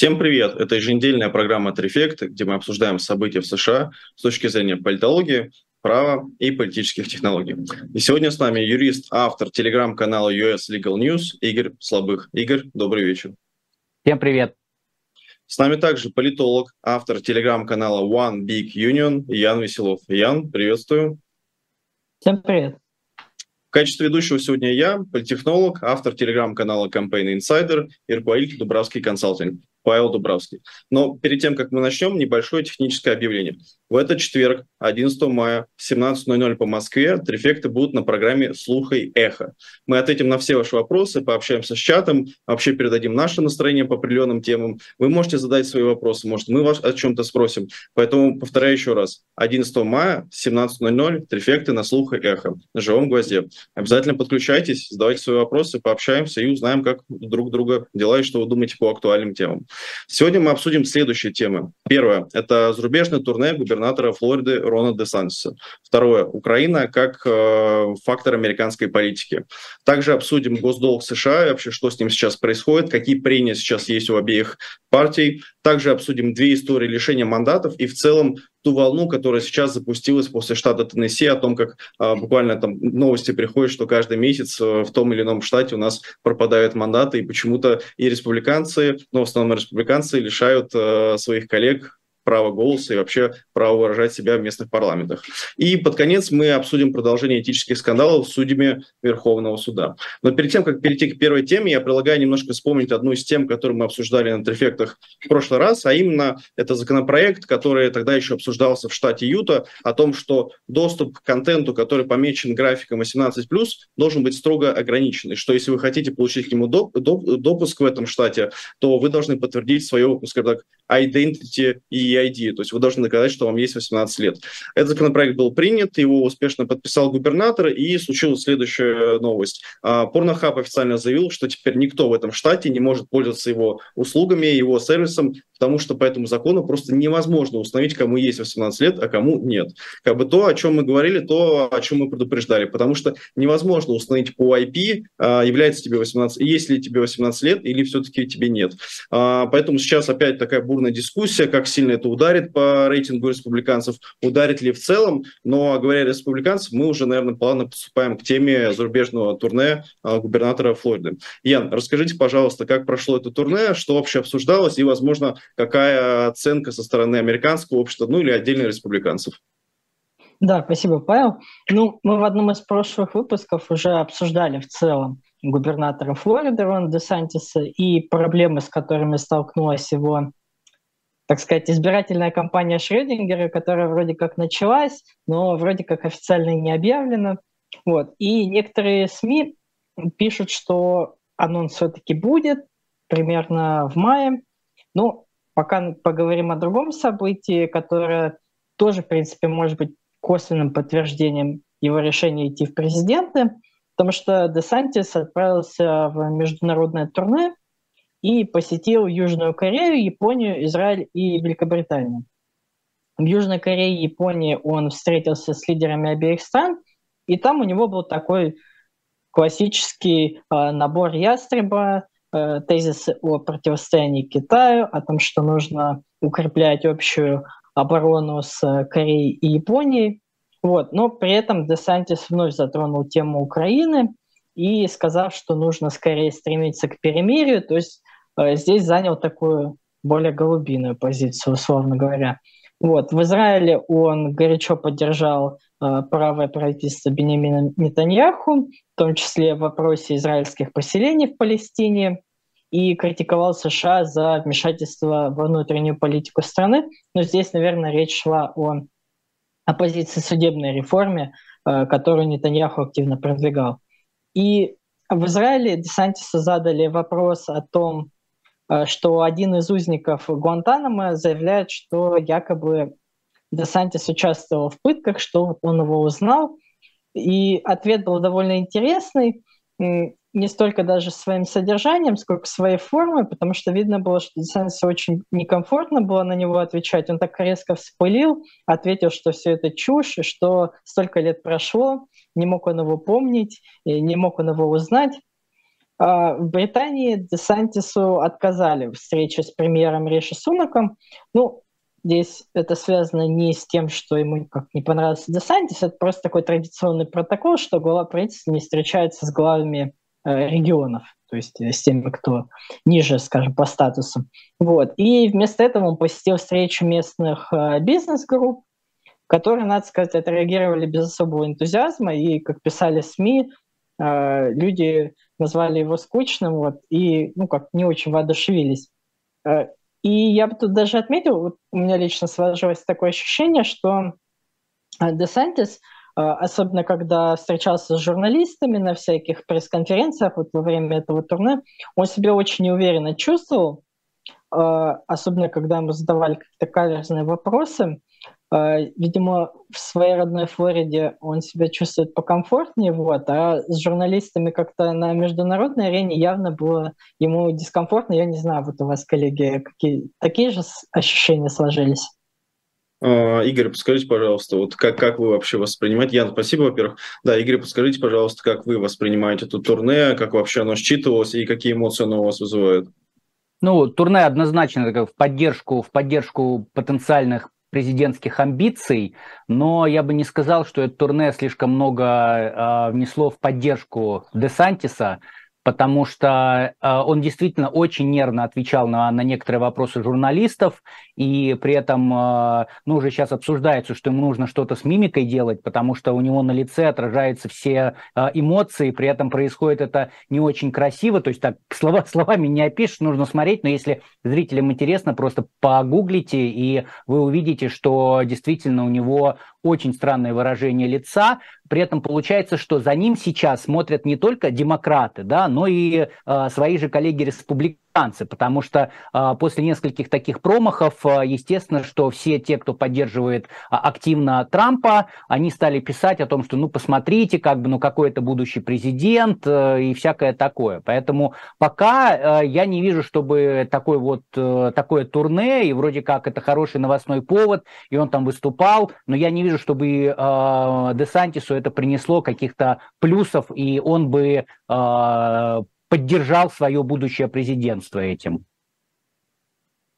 Всем привет! Это еженедельная программа «Трефект», где мы обсуждаем события в США с точки зрения политологии, права и политических технологий. И сегодня с нами юрист, автор телеграм-канала US Legal News Игорь Слабых. Игорь, добрый вечер. Всем привет. С нами также политолог, автор телеграм-канала One Big Union Ян Веселов. Ян, приветствую. Всем привет. В качестве ведущего сегодня я, политтехнолог, автор телеграм-канала Campaign Insider Иркуаиль Дубравский консалтинг. Павел Дубравский. Но перед тем, как мы начнем, небольшое техническое объявление. В этот четверг, 11 мая, в 17.00 по Москве, трефекты будут на программе «Слуха и эхо». Мы ответим на все ваши вопросы, пообщаемся с чатом, вообще передадим наше настроение по определенным темам. Вы можете задать свои вопросы, может, мы вас о чем-то спросим. Поэтому повторяю еще раз. 11 мая, 17.00, трефекты на «Слух и эхо» на живом гвозде. Обязательно подключайтесь, задавайте свои вопросы, пообщаемся и узнаем, как друг друга дела и что вы думаете по актуальным темам. Сегодня мы обсудим следующие темы. Первое – это зарубежное турне губернатора Флориды Рона де Сантиса. Второе – Украина как э, фактор американской политики. Также обсудим госдолг США, вообще что с ним сейчас происходит, какие прения сейчас есть у обеих партий. Также обсудим две истории лишения мандатов и в целом ту волну, которая сейчас запустилась после штата Теннесси, о том, как а, буквально там новости приходят, что каждый месяц а, в том или ином штате у нас пропадают мандаты, и почему-то и республиканцы, но в основном республиканцы лишают а, своих коллег право голоса и вообще право выражать себя в местных парламентах. И под конец мы обсудим продолжение этических скандалов с судьями Верховного суда. Но перед тем, как перейти к первой теме, я предлагаю немножко вспомнить одну из тем, которую мы обсуждали на трефектах в прошлый раз, а именно это законопроект, который тогда еще обсуждался в штате Юта, о том, что доступ к контенту, который помечен графиком 18+, должен быть строго ограничен. И что если вы хотите получить к нему доп- доп- допуск в этом штате, то вы должны подтвердить свое, скажем так, identity и ID, то есть вы должны доказать, что вам есть 18 лет. Этот законопроект был принят, его успешно подписал губернатор, и случилась следующая новость. Порнохаб официально заявил, что теперь никто в этом штате не может пользоваться его услугами, его сервисом, потому что по этому закону просто невозможно установить, кому есть 18 лет, а кому нет. Как бы то, о чем мы говорили, то, о чем мы предупреждали, потому что невозможно установить по IP, а, является тебе 18, есть ли тебе 18 лет или все-таки тебе нет. А, поэтому сейчас опять такая бурная дискуссия, как сильно это ударит по рейтингу республиканцев, ударит ли в целом, но говоря о республиканцев, мы уже, наверное, плавно поступаем к теме зарубежного турне а, губернатора Флориды. Ян, расскажите, пожалуйста, как прошло это турне, что вообще обсуждалось и, возможно, какая оценка со стороны американского общества, ну или отдельно республиканцев? Да, спасибо, Павел. Ну, мы в одном из прошлых выпусков уже обсуждали в целом губернатора Флориды Рона Десантиса и проблемы, с которыми столкнулась его, так сказать, избирательная кампания Шрёдингера, которая вроде как началась, но вроде как официально не объявлена. Вот. И некоторые СМИ пишут, что анонс все-таки будет примерно в мае. Ну, Пока поговорим о другом событии, которое тоже, в принципе, может быть косвенным подтверждением его решения идти в президенты, потому что Десантис отправился в международное турне и посетил Южную Корею, Японию, Израиль и Великобританию. В Южной Корее и Японии он встретился с лидерами обеих стран, и там у него был такой классический э, набор ястреба, Э, тезисы о противостоянии Китаю, о том, что нужно укреплять общую оборону с Кореей и Японией. Вот. Но при этом Десантис вновь затронул тему Украины и сказав, что нужно скорее стремиться к перемирию, то есть здесь занял такую более голубиную позицию, условно говоря. Вот. В Израиле он горячо поддержал э, правое правительство Бенемина Нетаньяху, в том числе в вопросе израильских поселений в Палестине, и критиковал США за вмешательство во внутреннюю политику страны. Но здесь, наверное, речь шла о оппозиции судебной реформе, э, которую Нетаньяху активно продвигал. И в Израиле Десантису задали вопрос о том, Э, что один из узников Гуантанамо заявляет, что якобы Десантис участвовал в пытках, что он его узнал. И ответ был довольно интересный, не столько даже своим содержанием, сколько своей формой, потому что видно было, что Десантису очень некомфортно было на него отвечать. Он так резко вспылил, ответил, что все это чушь, и что столько лет прошло, не мог он его помнить, не мог он его узнать. А, в Британии Десантису отказали в встрече с премьером Риши Сунаком. Ну, здесь это связано не с тем, что ему как не понравился Десантис, это просто такой традиционный протокол, что глава правительства не встречается с главами э, регионов, то есть э, с теми, кто ниже, скажем, по статусу. Вот. И вместо этого он посетил встречу местных э, бизнес-групп, которые, надо сказать, отреагировали без особого энтузиазма, и, как писали СМИ, э, люди назвали его скучным, вот, и, ну, как не очень воодушевились. Э, и я бы тут даже отметил, вот у меня лично сложилось такое ощущение, что э, Десантис, особенно когда встречался с журналистами на всяких пресс-конференциях вот во время этого турне, он себя очень неуверенно чувствовал, особенно когда ему задавали какие-то каверзные вопросы. А, видимо, в своей родной Флориде он себя чувствует покомфортнее, вот, а с журналистами как-то на международной арене явно было ему дискомфортно. Я не знаю, вот у вас, коллеги, какие такие же ощущения сложились? А, Игорь, подскажите, пожалуйста, вот как, как вы вообще воспринимаете? Ян, спасибо, во-первых. Да, Игорь, подскажите, пожалуйста, как вы воспринимаете это турне, как вообще оно считывалось и какие эмоции оно у вас вызывает? Ну, турне однозначно в поддержку, в поддержку потенциальных президентских амбиций, но я бы не сказал, что это турне слишком много э, внесло в поддержку Десантиса потому что э, он действительно очень нервно отвечал на, на некоторые вопросы журналистов, и при этом, э, ну, уже сейчас обсуждается, что ему нужно что-то с мимикой делать, потому что у него на лице отражаются все э, эмоции, при этом происходит это не очень красиво, то есть так слова, словами не опишешь, нужно смотреть, но если зрителям интересно, просто погуглите, и вы увидите, что действительно у него очень странное выражение лица, при этом получается, что за ним сейчас смотрят не только демократы, да, но и э, свои же коллеги-республиканцы танцы, потому что э, после нескольких таких промахов, э, естественно, что все те, кто поддерживает э, активно Трампа, они стали писать о том, что, ну, посмотрите, как бы, ну, какой это будущий президент э, и всякое такое. Поэтому пока э, я не вижу, чтобы такой вот, э, такое турне, и вроде как это хороший новостной повод, и он там выступал, но я не вижу, чтобы э, Десантису это принесло каких-то плюсов, и он бы э, поддержал свое будущее президентство этим.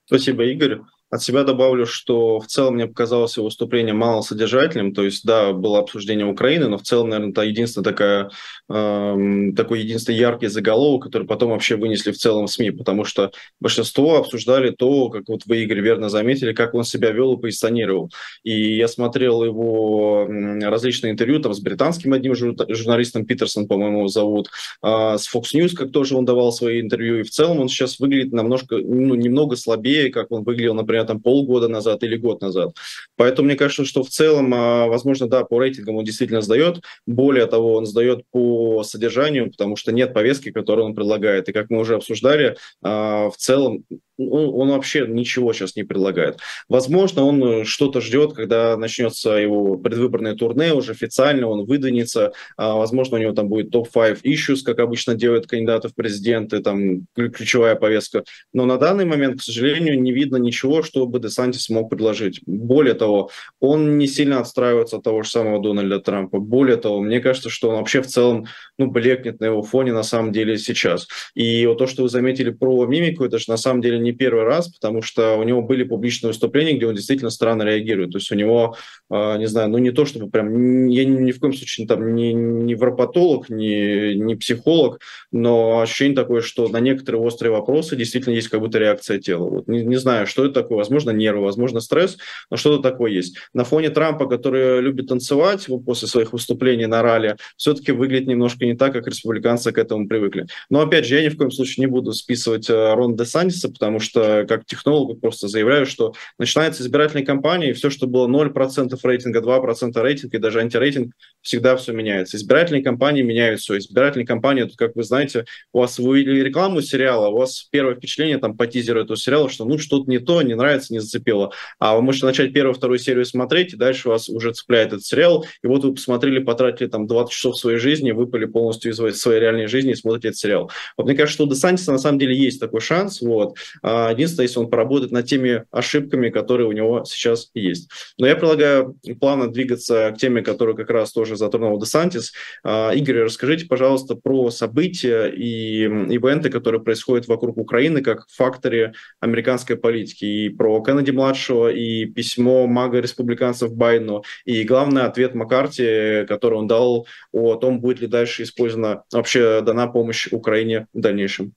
Спасибо, Игорь. От себя добавлю, что в целом мне показалось его выступление малосодержательным. То есть, да, было обсуждение Украины, но в целом, наверное, это единственная такая, э, такой единственный яркий заголовок, который потом вообще вынесли в целом в СМИ, потому что большинство обсуждали то, как вот вы, Игорь, верно заметили, как он себя вел и позиционировал. И я смотрел его различные интервью там с британским одним журналистом, Питерсон, по-моему, зовут, э, с Fox News, как тоже он давал свои интервью. И в целом он сейчас выглядит намножко, ну, немного слабее, как он выглядел, например, там полгода назад или год назад. Поэтому мне кажется, что в целом, а, возможно, да, по рейтингам он действительно сдает. Более того, он сдает по содержанию, потому что нет повестки, которую он предлагает. И как мы уже обсуждали, а, в целом он, он вообще ничего сейчас не предлагает. Возможно, он э, что-то ждет, когда начнется его предвыборное турне, уже официально он выдвинется. А, возможно, у него там будет топ-5 issues, как обычно делают кандидаты в президенты, там ключевая повестка. Но на данный момент, к сожалению, не видно ничего, что бы Десантис мог предложить. Более того, он не сильно отстраивается от того же самого Дональда Трампа. Более того, мне кажется, что он вообще в целом ну, блекнет на его фоне на самом деле сейчас. И вот то, что вы заметили про мимику, это же на самом деле не первый раз, потому что у него были публичные выступления, где он действительно странно реагирует. То есть у него, э, не знаю, ну не то чтобы прям, я ни, в коем случае там не, не врапотолог, не, не психолог, но ощущение такое, что на некоторые острые вопросы действительно есть как будто реакция тела. Вот не, не знаю, что это такое, возможно, нервы, возможно, стресс, но что-то такое есть. На фоне Трампа, который любит танцевать после своих выступлений на ралли, все-таки выглядит немножко не так, как республиканцы к этому привыкли. Но опять же, я ни в коем случае не буду списывать э, Рон де Сантиса, потому потому что как технолог просто заявляю, что начинается избирательная кампания, и все, что было 0% рейтинга, 2% рейтинга и даже антирейтинг, всегда все меняется. Избирательные кампании меняют все. Избирательные кампании, тут, как вы знаете, у вас вы увидели рекламу сериала, у вас первое впечатление там по тизеру этого сериала, что ну что-то не то, не нравится, не зацепило. А вы можете начать первую, вторую серию смотреть, и дальше вас уже цепляет этот сериал, и вот вы посмотрели, потратили там 20 часов своей жизни, выпали полностью из своей реальной жизни и смотрите этот сериал. Вот мне кажется, что у Десантиса на самом деле есть такой шанс, вот, Единственное, если он поработает над теми ошибками, которые у него сейчас есть. Но я предлагаю плавно двигаться к теме, которую как раз тоже затронул Десантис. Игорь, расскажите, пожалуйста, про события и ивенты, которые происходят вокруг Украины, как факторе американской политики, и про Кеннеди-младшего, и письмо мага республиканцев Байдену, и главный ответ Маккарти, который он дал о том, будет ли дальше использована, вообще дана помощь Украине в дальнейшем.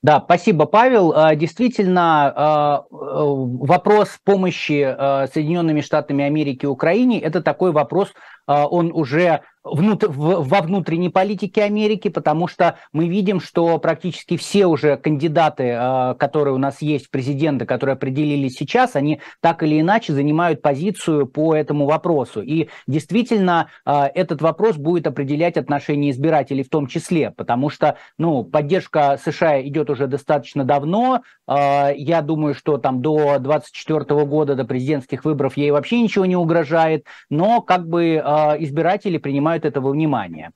Да, спасибо, Павел. А, действительно, а, э, вопрос помощи а, Соединенными Штатами Америки Украине – это такой вопрос, он уже внутр, во внутренней политике Америки, потому что мы видим, что практически все уже кандидаты, э, которые у нас есть президенты, которые определились сейчас, они так или иначе занимают позицию по этому вопросу. И действительно, э, этот вопрос будет определять отношение избирателей в том числе, потому что ну, поддержка США идет уже достаточно давно. Э, я думаю, что там до 2024 года, до президентских выборов ей вообще ничего не угрожает, но как бы избиратели принимают этого внимания.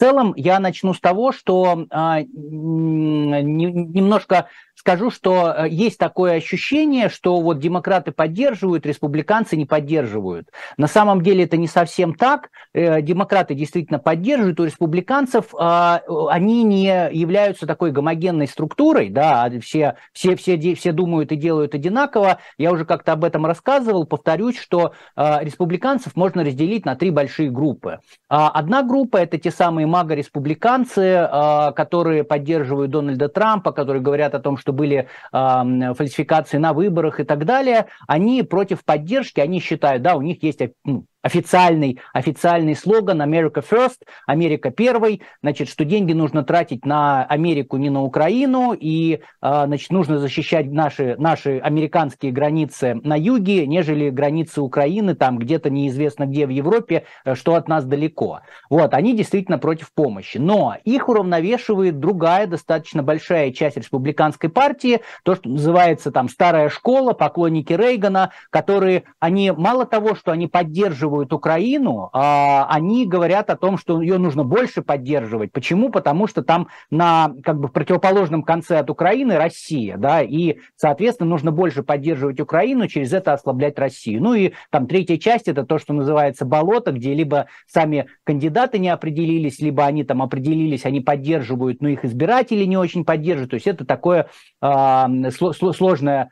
В целом я начну с того, что э, немножко скажу, что э, есть такое ощущение, что вот демократы поддерживают, республиканцы не поддерживают. На самом деле это не совсем так. Э, демократы действительно поддерживают, у республиканцев а, они не являются такой гомогенной структурой, да, а все, все, все, все думают и делают одинаково. Я уже как-то об этом рассказывал, повторюсь, что а, республиканцев можно разделить на три большие группы. Одна группа – это те самые мага-республиканцы, которые поддерживают Дональда Трампа, которые говорят о том, что были э, фальсификации на выборах и так далее, они против поддержки, они считают, да, у них есть ну, официальный, официальный слоган America First, Америка первой, значит, что деньги нужно тратить на Америку, не на Украину, и, а, значит, нужно защищать наши, наши американские границы на юге, нежели границы Украины, там где-то неизвестно где в Европе, э, что от нас далеко. Вот, они действительно против помощи. Но их уравновешивает другая, достаточно большая часть республиканской партии, то, что называется там старая школа, поклонники Рейгана, которые, они мало того, что они поддерживают поддерживают Украину, а, они говорят о том, что ее нужно больше поддерживать. Почему? Потому что там на как бы в противоположном конце от Украины Россия, да, и, соответственно, нужно больше поддерживать Украину, через это ослаблять Россию. Ну и там третья часть это то, что называется болото, где либо сами кандидаты не определились, либо они там определились, они поддерживают, но их избиратели не очень поддерживают. То есть это такое э, сложное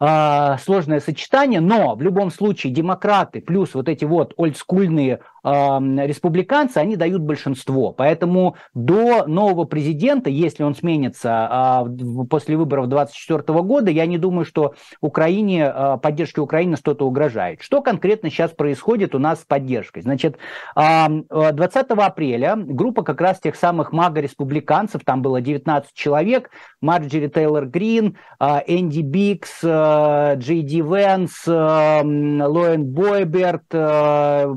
сложное сочетание, но в любом случае демократы плюс вот эти вот олдскульные республиканцы, они дают большинство. Поэтому до нового президента, если он сменится а, после выборов 2024 года, я не думаю, что Украине, а, поддержке Украины что-то угрожает. Что конкретно сейчас происходит у нас с поддержкой? Значит, 20 апреля группа как раз тех самых мага-республиканцев, там было 19 человек, Марджери Тейлор Грин, Энди Бикс, Джей Ди Венс, Лоэн Бойберт,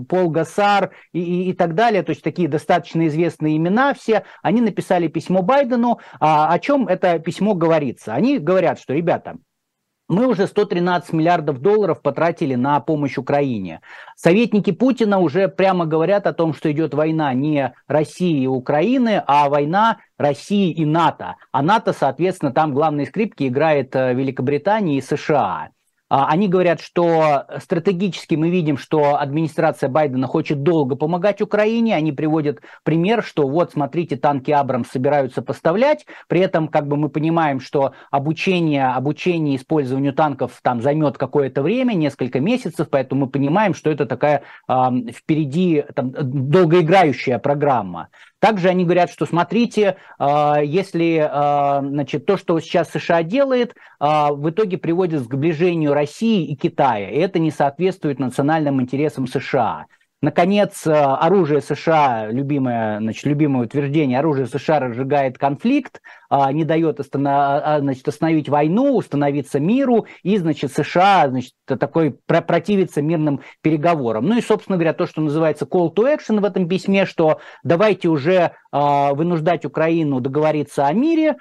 Пол Гасар, Кар и, и, и так далее, то есть такие достаточно известные имена все, они написали письмо Байдену, а, о чем это письмо говорится. Они говорят, что, ребята, мы уже 113 миллиардов долларов потратили на помощь Украине. Советники Путина уже прямо говорят о том, что идет война не России и Украины, а война России и НАТО. А НАТО, соответственно, там главные скрипки играет э, Великобритания и США. А, они говорят, что стратегически мы видим, что администрация Байдена хочет долго помогать Украине. Они приводят пример, что вот, смотрите, танки Абрамс собираются поставлять. При этом, как бы мы понимаем, что обучение, обучение использованию танков там займет какое-то время, несколько месяцев, поэтому мы понимаем, что это такая э, впереди там, долгоиграющая программа. Также они говорят, что смотрите, а, если а, значит, то, что сейчас США делает, а, в итоге приводит к сближению России и Китая, и это не соответствует национальным интересам США. Наконец, э, оружие США, любимое, значит, любимое утверждение, оружие США разжигает конфликт, а, не дает останов, а, значит, остановить войну, установиться миру, и, значит, США, значит, такой противится мирным переговорам. Ну и, собственно говоря, то, что называется call to action в этом письме, что давайте уже а, вынуждать Украину договориться о мире,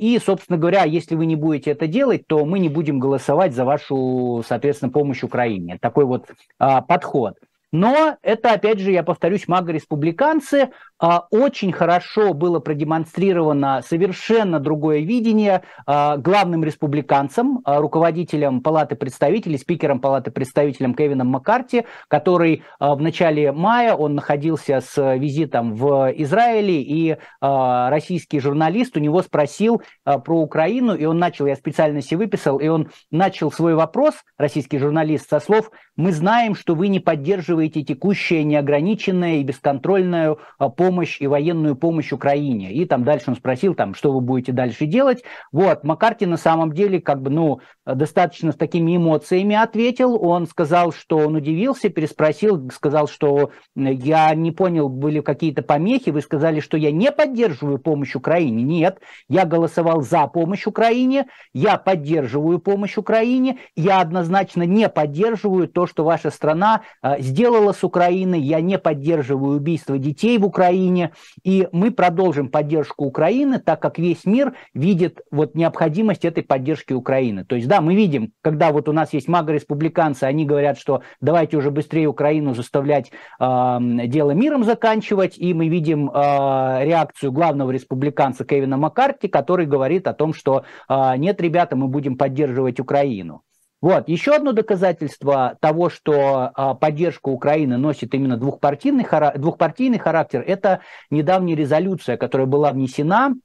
и, собственно говоря, если вы не будете это делать, то мы не будем голосовать за вашу, соответственно, помощь Украине. Такой вот подход. Но это, опять же, я повторюсь, мага-республиканцы. А, очень хорошо было продемонстрировано совершенно другое видение а, главным республиканцем, а, руководителем Палаты представителей, спикером Палаты представителей Кевином Маккарти, который в начале мая, он находился с визитом в Израиле, и российский журналист у него спросил про Украину, и он начал, я специально себе выписал, и он начал свой вопрос, российский журналист, со слов «Мы знаем, что вы не поддерживаете текущее неограниченное и бесконтрольную помощь помощь и военную помощь Украине. И там дальше он спросил, там, что вы будете дальше делать. Вот, Маккарти на самом деле, как бы, ну, достаточно с такими эмоциями ответил. Он сказал, что он удивился, переспросил, сказал, что я не понял, были какие-то помехи, вы сказали, что я не поддерживаю помощь Украине. Нет, я голосовал за помощь Украине, я поддерживаю помощь Украине, я однозначно не поддерживаю то, что ваша страна э, сделала с Украиной, я не поддерживаю убийство детей в Украине, и мы продолжим поддержку Украины, так как весь мир видит вот необходимость этой поддержки Украины. То есть, да, мы видим, когда вот у нас есть мага-республиканцы, они говорят, что давайте уже быстрее Украину заставлять э, дело миром заканчивать, и мы видим э, реакцию главного республиканца Кевина Маккарти, который говорит о том, что э, нет, ребята, мы будем поддерживать Украину. Вот. Еще одно доказательство того, что а, поддержка Украины носит именно двухпартийный, двухпартийный характер, это недавняя резолюция, которая была внесена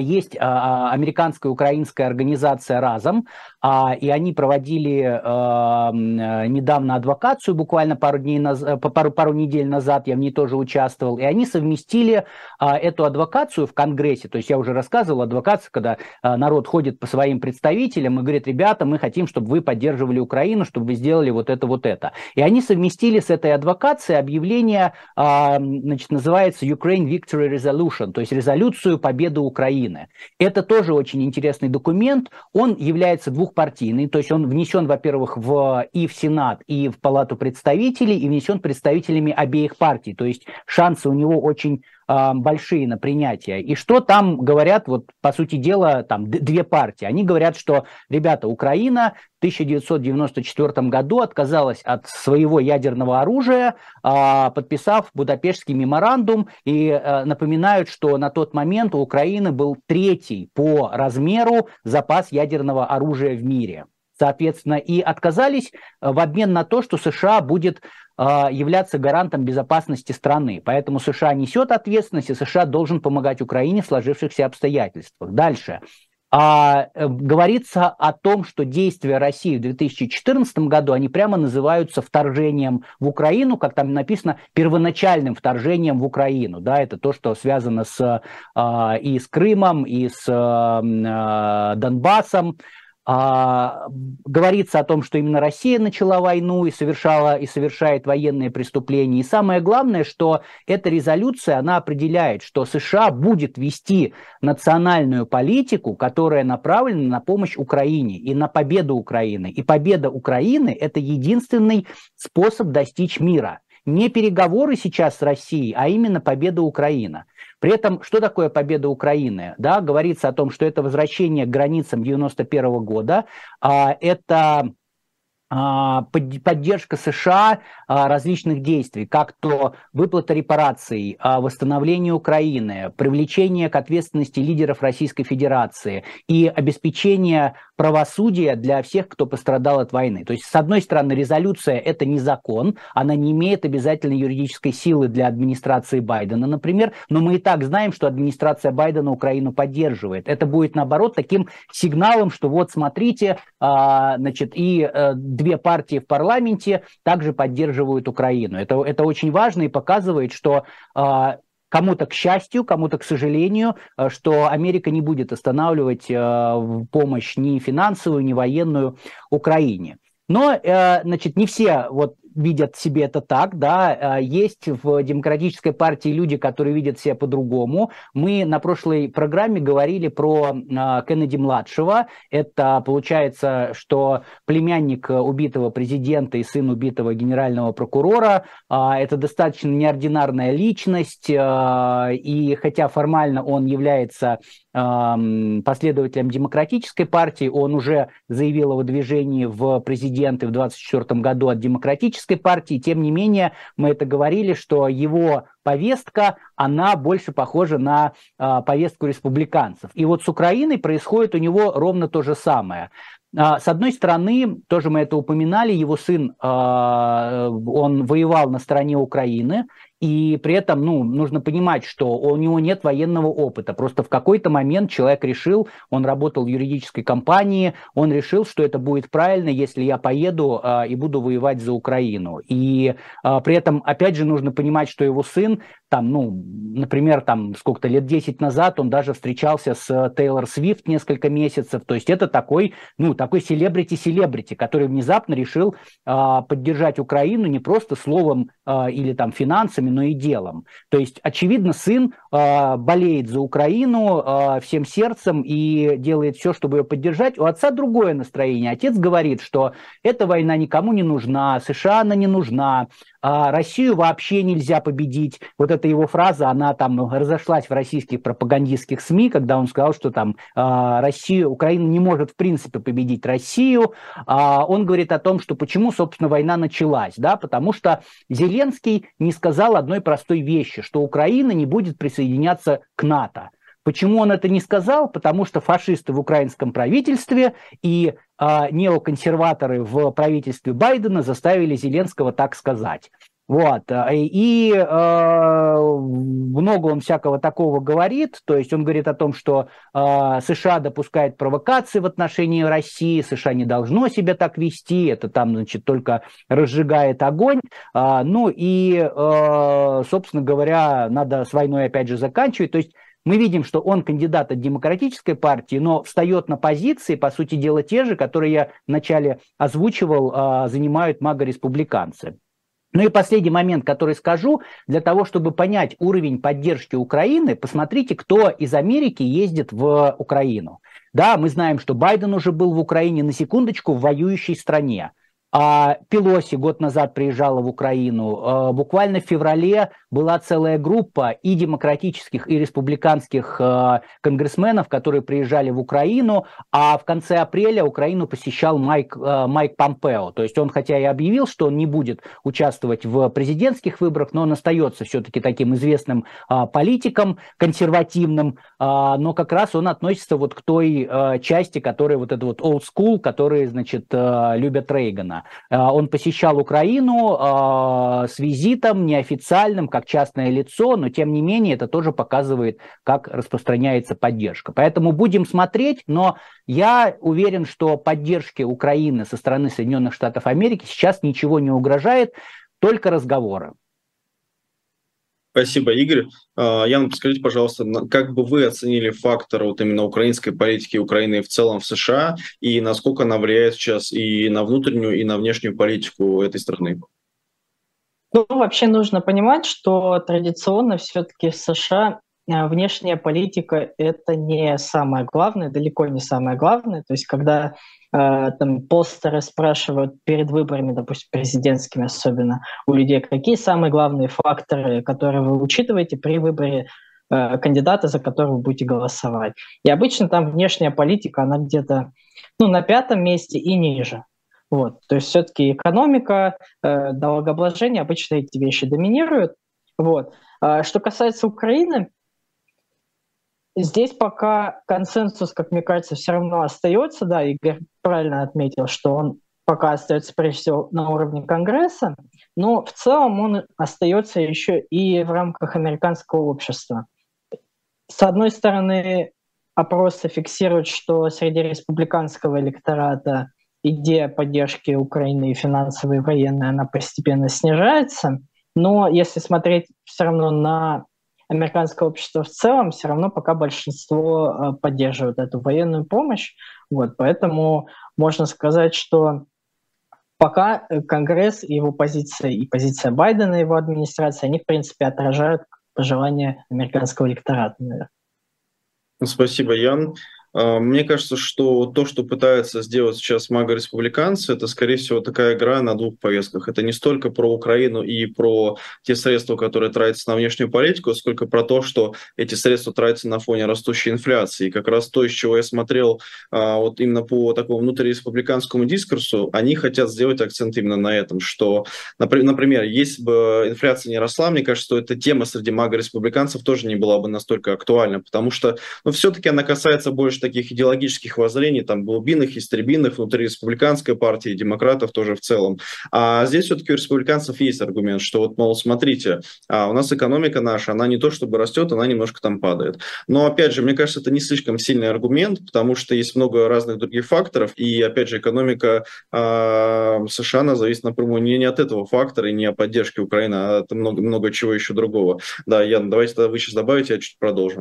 есть а, а, американская украинская организация «Разом», и они проводили недавно адвокацию, буквально пару, дней назад, пару, пару недель назад, я в ней тоже участвовал, и они совместили эту адвокацию в Конгрессе, то есть я уже рассказывал, адвокация, когда народ ходит по своим представителям и говорит, ребята, мы хотим, чтобы вы поддерживали Украину, чтобы вы сделали вот это, вот это. И они совместили с этой адвокацией объявление, значит, называется Ukraine Victory Resolution, то есть резолюцию победы Украины Украины. Это тоже очень интересный документ. Он является двухпартийный, то есть он внесен, во-первых, в, и в Сенат, и в Палату представителей, и внесен представителями обеих партий. То есть шансы у него очень а, большие на принятие. И что там говорят, вот по сути дела, там две партии. Они говорят, что, ребята, Украина в 1994 году отказалась от своего ядерного оружия, а, подписав Будапештский меморандум, и э, напоминают, что на тот момент у Украины был третий по размеру запас ядерного оружия в мире соответственно, и отказались э, в обмен на то, что США будет а, являться гарантом безопасности страны. Поэтому США несет ответственность, и США должен помогать Украине в сложившихся обстоятельствах. Дальше. А, э, говорится о том, что действия России в 2014 году, они прямо называются вторжением в Украину, как там написано, первоначальным вторжением в Украину. Да, это то, что связано с, а, и с Крымом, и с а, Донбассом. А, говорится о том, что именно Россия начала войну и совершала и совершает военные преступления. И самое главное, что эта резолюция, она определяет, что США будет вести национальную политику, которая направлена на помощь Украине и на победу Украины. И победа Украины – это единственный способ достичь мира. Не переговоры сейчас с Россией, а именно победа Украины. При этом, что такое победа Украины? Да, говорится о том, что это возвращение к границам 91 года, а, это а, поддержка США а, различных действий, как то выплата репараций, а, восстановление Украины, привлечение к ответственности лидеров Российской Федерации и обеспечение правосудия для всех, кто пострадал от войны. То есть, с одной стороны, резолюция – это не закон, она не имеет обязательной юридической силы для администрации Байдена, например, но мы и так знаем, что администрация Байдена Украину поддерживает. Это будет, наоборот, таким сигналом, что вот, смотрите, значит, и э, две партии в парламенте также поддерживают Украину. Это, это очень важно и показывает, что э, кому-то к счастью, кому-то к сожалению, э, что Америка не будет останавливать э, помощь ни финансовую, ни военную Украине. Но, э, значит, не все вот видят себе это так, да, а, есть в демократической партии люди, которые видят себя по-другому. Мы на прошлой программе говорили про а, Кеннеди-младшего, это получается, что племянник убитого президента и сын убитого генерального прокурора, а, это достаточно неординарная личность, и хотя формально он является последователем демократической партии. Он уже заявил о выдвижении в президенты в 2024 году от демократической партии. Тем не менее, мы это говорили, что его повестка, она больше похожа на э, повестку республиканцев. И вот с Украиной происходит у него ровно то же самое. А, с одной стороны, тоже мы это упоминали, его сын, а, он воевал на стороне Украины, и при этом, ну, нужно понимать, что у него нет военного опыта. Просто в какой-то момент человек решил, он работал в юридической компании, он решил, что это будет правильно, если я поеду э, и буду воевать за Украину. И э, при этом, опять же, нужно понимать, что его сын, там, ну, например, там, сколько-то лет 10 назад он даже встречался с Тейлор Свифт несколько месяцев. То есть это такой, ну, такой селебрити-селебрити, который внезапно решил э, поддержать Украину не просто словом э, или там финансами, но и делом. То есть, очевидно, сын э, болеет за Украину э, всем сердцем и делает все, чтобы ее поддержать. У отца другое настроение. Отец говорит, что эта война никому не нужна, США она не нужна, а Россию вообще нельзя победить. Вот эта его фраза, она там разошлась в российских пропагандистских СМИ, когда он сказал, что там а, Россия, Украина не может в принципе победить Россию. А, он говорит о том, что почему, собственно, война началась, да, потому что Зеленский не сказал одной простой вещи, что Украина не будет присоединяться к НАТО. Почему он это не сказал? Потому что фашисты в украинском правительстве и э, неоконсерваторы в правительстве Байдена заставили Зеленского так сказать. Вот. И э, много он всякого такого говорит. То есть он говорит о том, что э, США допускает провокации в отношении России, США не должно себя так вести, это там, значит, только разжигает огонь. Э, ну и, э, собственно говоря, надо с войной опять же заканчивать. То есть мы видим, что он кандидат от демократической партии, но встает на позиции, по сути дела, те же, которые я вначале озвучивал, а, занимают мага-республиканцы. Ну и последний момент, который скажу, для того, чтобы понять уровень поддержки Украины, посмотрите, кто из Америки ездит в Украину. Да, мы знаем, что Байден уже был в Украине, на секундочку, в воюющей стране. А Пелоси год назад приезжала в Украину. А, буквально в феврале была целая группа и демократических, и республиканских а, конгрессменов, которые приезжали в Украину, а в конце апреля Украину посещал Майк, а, Майк Помпео. То есть он хотя и объявил, что он не будет участвовать в президентских выборах, но он остается все-таки таким известным политиком, консервативным, но как раз он относится вот к той части, которая вот это вот old school, которые, значит, любят Рейгана. Он посещал Украину с визитом неофициальным, как частное лицо, но тем не менее это тоже показывает, как распространяется поддержка. Поэтому будем смотреть, но я уверен, что поддержке Украины со стороны Соединенных Штатов Америки сейчас ничего не угрожает, только разговоры. Спасибо, Игорь. А, Ян, скажите, пожалуйста, как бы вы оценили фактор вот именно украинской политики Украины в целом в США и насколько она влияет сейчас и на внутреннюю, и на внешнюю политику этой страны? Ну, вообще нужно понимать, что традиционно все-таки в США э, внешняя политика – это не самое главное, далеко не самое главное. То есть когда Э, там постеры спрашивают перед выборами, допустим, президентскими особенно, у людей, какие самые главные факторы, которые вы учитываете при выборе э, кандидата, за которого вы будете голосовать. И обычно там внешняя политика, она где-то ну, на пятом месте и ниже. Вот. То есть все-таки экономика, э, налогообложение, обычно эти вещи доминируют. Вот. А что касается Украины, Здесь пока консенсус, как мне кажется, все равно остается. Да, Игорь правильно отметил, что он пока остается прежде всего на уровне Конгресса, но в целом он остается еще и в рамках американского общества. С одной стороны, опросы фиксируют, что среди республиканского электората идея поддержки Украины финансовой, и военной, она постепенно снижается. Но если смотреть все равно на американское общество в целом, все равно пока большинство э, поддерживает эту военную помощь. Вот, поэтому можно сказать, что пока э, Конгресс и его позиция, и позиция Байдена, и его администрации, они, в принципе, отражают пожелания американского электората. Спасибо, Ян. А, мне кажется, что то, что пытаются сделать сейчас мага-республиканцы, это, скорее всего, такая игра на двух повестках. Это не столько про Украину и про те средства, которые тратятся на внешнюю политику, сколько про то, что эти средства тратятся на фоне растущей инфляции. И как раз то, из чего я смотрел а, вот именно по такому внутриреспубликанскому дискурсу, они хотят сделать акцент именно на этом, что, например, если бы инфляция не росла, мне кажется, что эта тема среди мага-республиканцев тоже не была бы настолько актуальна, потому что ну, все-таки она касается больше таких идеологических воззрений, там, глубинных, истребинных, внутри республиканской партии, демократов тоже в целом. А здесь все-таки у республиканцев есть аргумент, что вот, мол, смотрите, а у нас экономика наша, она не то чтобы растет, она немножко там падает. Но, опять же, мне кажется, это не слишком сильный аргумент, потому что есть много разных других факторов, и, опять же, экономика э, США, она зависит напрямую не, не от этого фактора и не от поддержки Украины, а от много, много чего еще другого. Да, Ян, давайте тогда вы сейчас добавите, я чуть продолжу.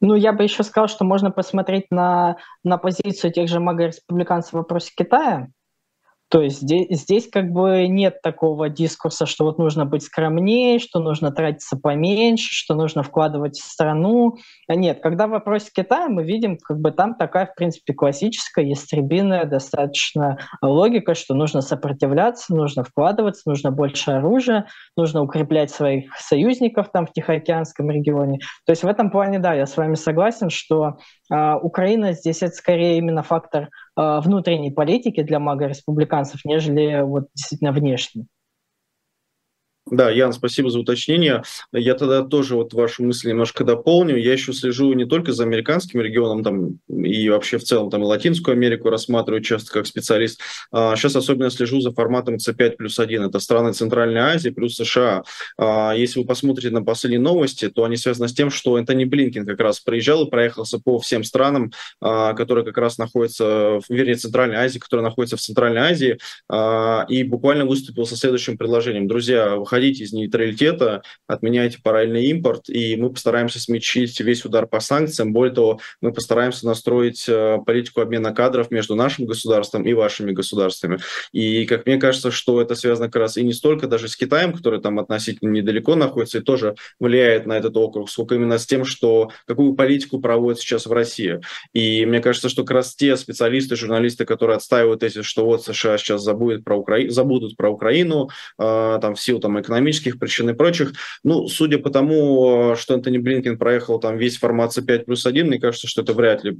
Ну, я бы еще сказал, что можно посмотреть на, на позицию тех же мага-республиканцев в вопросе Китая, то есть здесь, здесь как бы нет такого дискурса, что вот нужно быть скромнее, что нужно тратиться поменьше, что нужно вкладывать в страну. А нет, когда в вопросе Китая мы видим, как бы там такая, в принципе, классическая, ястребиная достаточно логика, что нужно сопротивляться, нужно вкладываться, нужно больше оружия, нужно укреплять своих союзников там в Тихоокеанском регионе. То есть в этом плане, да, я с вами согласен, что Украина здесь это скорее именно фактор Э, внутренней политики для мага-республиканцев, нежели вот действительно внешней. Да, Ян, спасибо за уточнение. Я тогда тоже вот вашу мысль немножко дополню. Я еще слежу не только за американским регионом, там, и вообще в целом там и Латинскую Америку рассматриваю часто как специалист. А сейчас особенно слежу за форматом C5 плюс 1. Это страны Центральной Азии плюс США. А если вы посмотрите на последние новости, то они связаны с тем, что Энтони Блинкин как раз приезжал и проехался по всем странам, а, которые как раз находятся, вернее, Центральной Азии, которые находятся в Центральной Азии, а, и буквально выступил со следующим предложением. Друзья, выходите из нейтралитета, отменяйте параллельный импорт, и мы постараемся смягчить весь удар по санкциям. Более того, мы постараемся настроить э, политику обмена кадров между нашим государством и вашими государствами. И, как мне кажется, что это связано как раз и не столько даже с Китаем, который там относительно недалеко находится и тоже влияет на этот округ, сколько именно с тем, что какую политику проводит сейчас в России. И мне кажется, что как раз те специалисты, журналисты, которые отстаивают эти, что вот США сейчас забудут про, Укра... забудут про Украину, э, там в силу там, экономических причин и прочих. Ну, судя по тому, что Антони Блинкин проехал там весь формат C5 плюс 1, мне кажется, что это вряд ли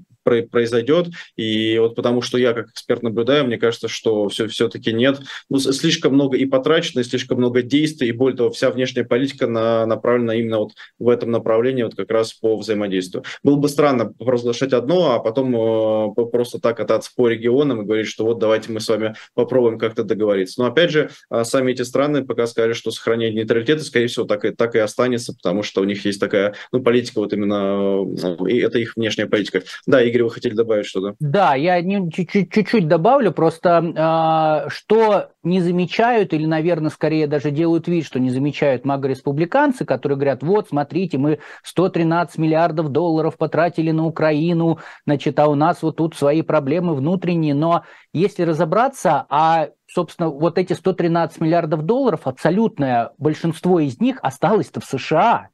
произойдет. И вот потому что я как эксперт наблюдаю, мне кажется, что все, все-таки нет. Ну, слишком много и потрачено, и слишком много действий, и более того, вся внешняя политика на, направлена именно вот в этом направлении, вот как раз по взаимодействию. Было бы странно провозглашать одно, а потом э, просто так кататься по регионам и говорить, что вот давайте мы с вами попробуем как-то договориться. Но опять же, э, сами эти страны пока сказали, что сохранение нейтралитета, скорее всего, так и, так и останется, потому что у них есть такая ну, политика, вот именно, и это их внешняя политика. Да, Игорь, вы хотели добавить что-то? Да, я чуть-чуть добавлю, просто э, что не замечают, или, наверное, скорее даже делают вид, что не замечают мага-республиканцы, которые говорят, вот, смотрите, мы 113 миллиардов долларов потратили на Украину, значит, а у нас вот тут свои проблемы внутренние, но если разобраться, а собственно, вот эти 113 миллиардов долларов, абсолютное большинство из них осталось-то в США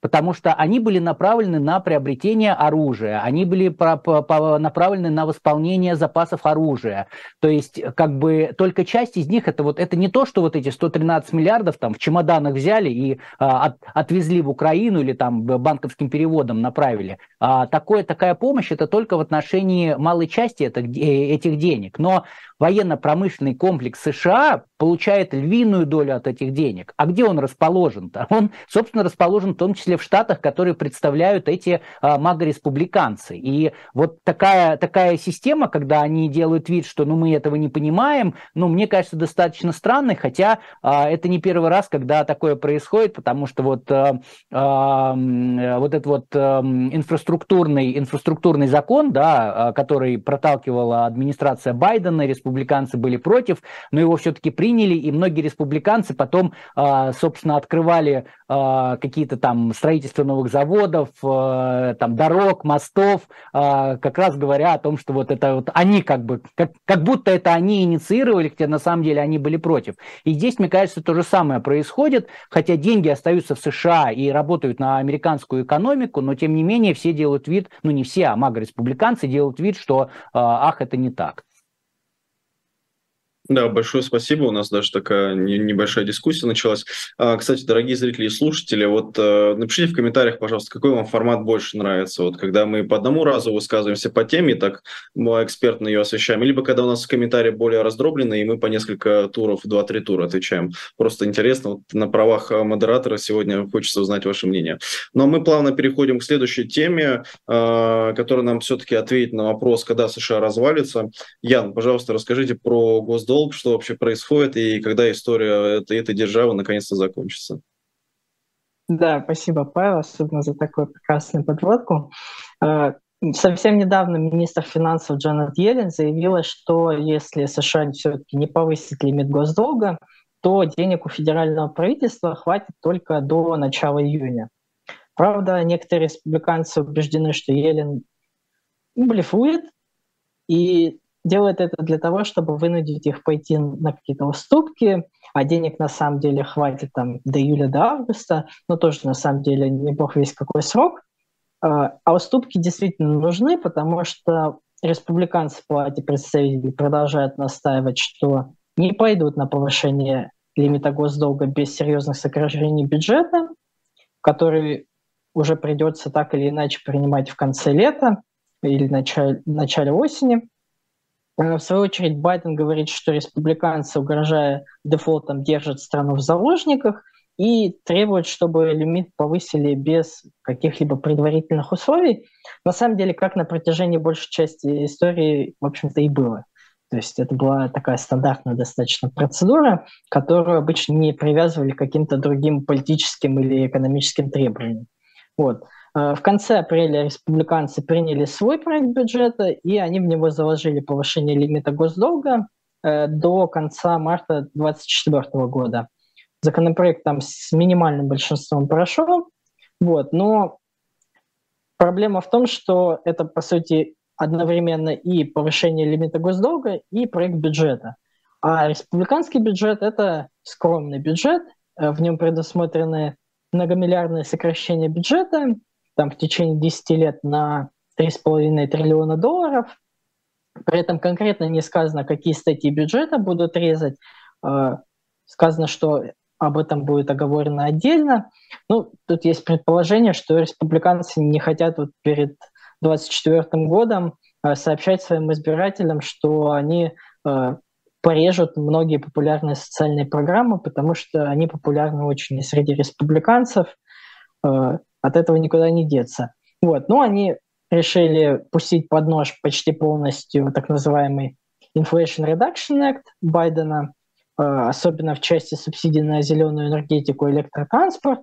потому что они были направлены на приобретение оружия, они были направлены на восполнение запасов оружия. То есть, как бы, только часть из них, это вот, это не то, что вот эти 113 миллиардов там в чемоданах взяли и а, от, отвезли в Украину или там банковским переводом направили. А, такое, такая помощь, это только в отношении малой части это, э, этих денег. Но военно-промышленный комплекс США получает львиную долю от этих денег. А где он расположен-то? Он, собственно, расположен в том числе в штатах, которые представляют эти а, магореспубликанцы. И вот такая, такая система, когда они делают вид, что ну, мы этого не понимаем, ну, мне кажется, достаточно странной, хотя а, это не первый раз, когда такое происходит, потому что вот, а, а, вот этот вот а, инфраструктурный, инфраструктурный закон, да, а, который проталкивала администрация Байдена, республиканцев, республиканцы были против, но его все-таки приняли, и многие республиканцы потом, а, собственно, открывали а, какие-то там строительства новых заводов, а, там дорог, мостов, как раз говоря о том, что вот это вот они как бы, как, как будто это они инициировали, хотя на самом деле они были против. И здесь, мне кажется, то же самое происходит, хотя деньги остаются в США и работают на американскую экономику, но тем не менее все делают вид, ну не все, а мага-республиканцы делают вид, что ах, это не так. Да, большое спасибо. У нас даже такая небольшая дискуссия началась. А, кстати, дорогие зрители и слушатели, вот э, напишите в комментариях, пожалуйста, какой вам формат больше нравится. Вот когда мы по одному разу высказываемся по теме, так мы экспертно ее освещаем, либо когда у нас комментарии более раздробленные, и мы по несколько туров, два-три тура отвечаем. Просто интересно, вот на правах э, модератора сегодня хочется узнать ваше мнение. Но мы плавно переходим к следующей теме, э, которая нам все-таки ответит на вопрос, когда США развалится. Ян, пожалуйста, расскажите про госдолг долг, что вообще происходит и когда история этой, этой державы наконец-то закончится. Да, спасибо, Павел, особенно за такую прекрасную подводку. Э, совсем недавно министр финансов Джанет Йеллен заявила, что если США все-таки не повысит лимит госдолга, то денег у федерального правительства хватит только до начала июня. Правда, некоторые республиканцы убеждены, что Йеллен блефует, и делает это для того, чтобы вынудить их пойти на какие-то уступки, а денег на самом деле хватит там до июля, до августа, но тоже на самом деле не бог весь какой срок. А, а уступки действительно нужны, потому что республиканцы в Палате представителей продолжают настаивать, что не пойдут на повышение лимита госдолга без серьезных сокращений бюджета, который уже придется так или иначе принимать в конце лета или начале, начале осени. Э, в свою очередь Байден говорит, что республиканцы, угрожая дефолтом, держат страну в заложниках и требует, чтобы лимит повысили без каких-либо предварительных условий. На самом деле, как на протяжении большей части истории, в общем-то, и было. То есть это была такая стандартная достаточно процедура, которую обычно не привязывали к каким-то другим политическим или экономическим требованиям. Вот. Э, в конце апреля республиканцы приняли свой проект бюджета, и они в него заложили повышение лимита госдолга э, до конца марта 2024 года. Законопроект там с минимальным большинством прошел, вот, но проблема в том, что это, по сути, одновременно и повышение лимита госдолга, и проект бюджета. А республиканский бюджет – это скромный бюджет, э, в нем предусмотрены многомиллиардные сокращения бюджета, там в течение 10 лет на 3,5 триллиона долларов. При этом конкретно не сказано, какие статьи бюджета будут резать. А, сказано, что об этом будет оговорено отдельно. Ну, тут есть предположение, что республиканцы не хотят вот перед 2024 годом а, сообщать своим избирателям, что они а, порежут многие популярные социальные программы, потому что они популярны очень и среди республиканцев. От этого никуда не деться. Вот. Но они решили пустить под нож почти полностью так называемый Inflation Reduction Act Байдена, э, особенно в части субсидий на зеленую энергетику и электротранспорт,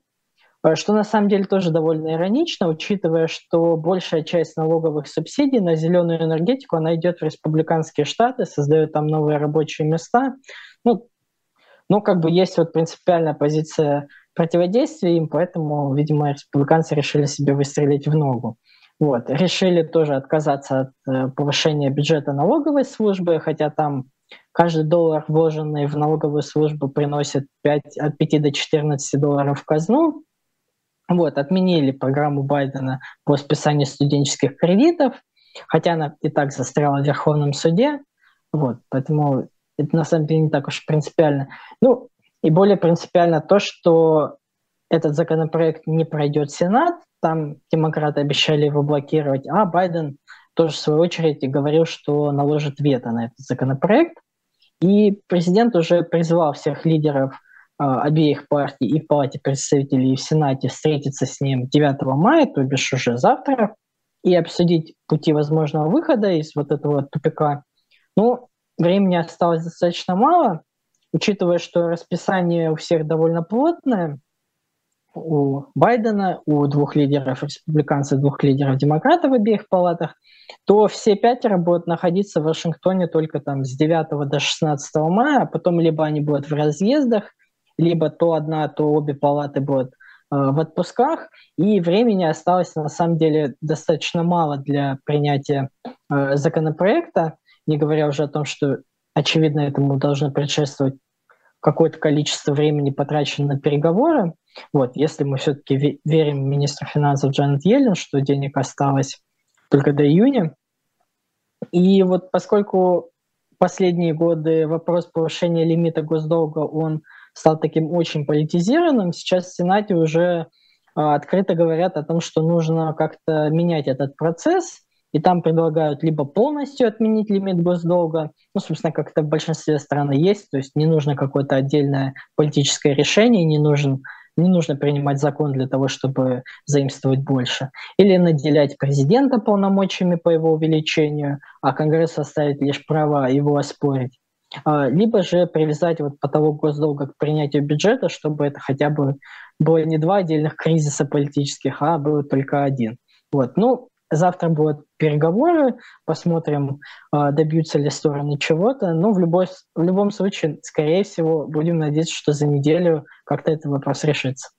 э, что на самом деле тоже довольно иронично, учитывая, что большая часть налоговых субсидий на зеленую энергетику, она идет в республиканские штаты, создает там новые рабочие места. Ну, ну как бы есть вот принципиальная позиция противодействие им, поэтому, видимо, республиканцы решили себе выстрелить в ногу. Вот. Решили тоже отказаться от э, повышения бюджета налоговой службы, хотя там каждый доллар, вложенный в налоговую службу, приносит 5, от 5 до 14 долларов в казну. Вот, отменили программу Байдена по списанию студенческих кредитов, хотя она и так застряла в Верховном суде. Вот, поэтому это на самом деле не так уж принципиально. Ну, и более принципиально то, что этот законопроект не пройдет Сенат, там демократы обещали его блокировать, а Байден тоже в свою очередь говорил, что наложит вето на этот законопроект. И президент уже призвал всех лидеров э, обеих партий и в Палате представителей, и в Сенате встретиться с ним 9 мая, то бишь уже завтра, и обсудить пути возможного выхода из вот этого тупика. Ну, времени осталось достаточно мало, учитывая, что расписание у всех довольно плотное, у Байдена, у двух лидеров республиканцев, двух лидеров демократов в обеих палатах, то все пятеро будут находиться в Вашингтоне только там с 9 до 16 мая, а потом либо они будут в разъездах, либо то одна, то обе палаты будут э, в отпусках, и времени осталось на самом деле достаточно мало для принятия э, законопроекта, не говоря уже о том, что очевидно этому должно предшествовать какое-то количество времени потрачено на переговоры. Вот, если мы все-таки верим министру финансов Джанет Йеллен, что денег осталось только до июня. И вот поскольку последние годы вопрос повышения лимита госдолга, он стал таким очень политизированным, сейчас в Сенате уже а, открыто говорят о том, что нужно как-то менять этот процесс, и там предлагают либо полностью отменить лимит госдолга, ну, собственно, как это в большинстве стран есть, то есть не нужно какое-то отдельное политическое решение, не нужен не нужно принимать закон для того, чтобы заимствовать больше. Или наделять президента полномочиями по его увеличению, а Конгресс оставить лишь права его оспорить. А, либо же привязать вот потолок госдолга к принятию бюджета, чтобы это хотя бы было не два отдельных кризиса политических, а было только один. Вот. Ну, завтра будут переговоры, посмотрим, а, добьются ли стороны чего-то. Но в, любой, в любом случае, скорее всего, будем надеяться, что за неделю как-то этот вопрос решится.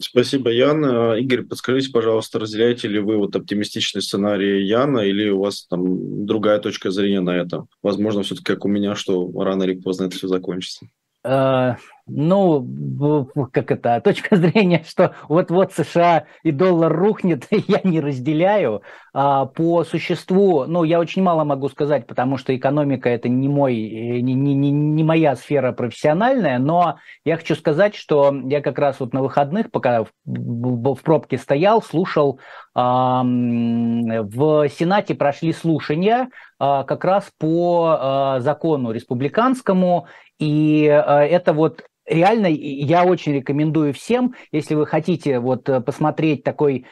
Спасибо, Яна. Игорь, подскажите, пожалуйста, разделяете ли вы вот оптимистичный сценарий Яна или у вас там другая точка зрения на это? Возможно, все-таки как у меня, что рано или поздно это все закончится. Э, ну, как это, точка зрения, что вот-вот США и доллар рухнет, я не разделяю. А, по существу, ну, я очень мало могу сказать, потому что экономика это не, мой, э, не, не, не моя сфера профессиональная, но я хочу сказать, что я как раз вот на выходных, пока в, в пробке стоял, слушал, а, в Сенате прошли слушания а, как раз по закону республиканскому, и это вот реально я очень рекомендую всем, если вы хотите вот э, посмотреть такой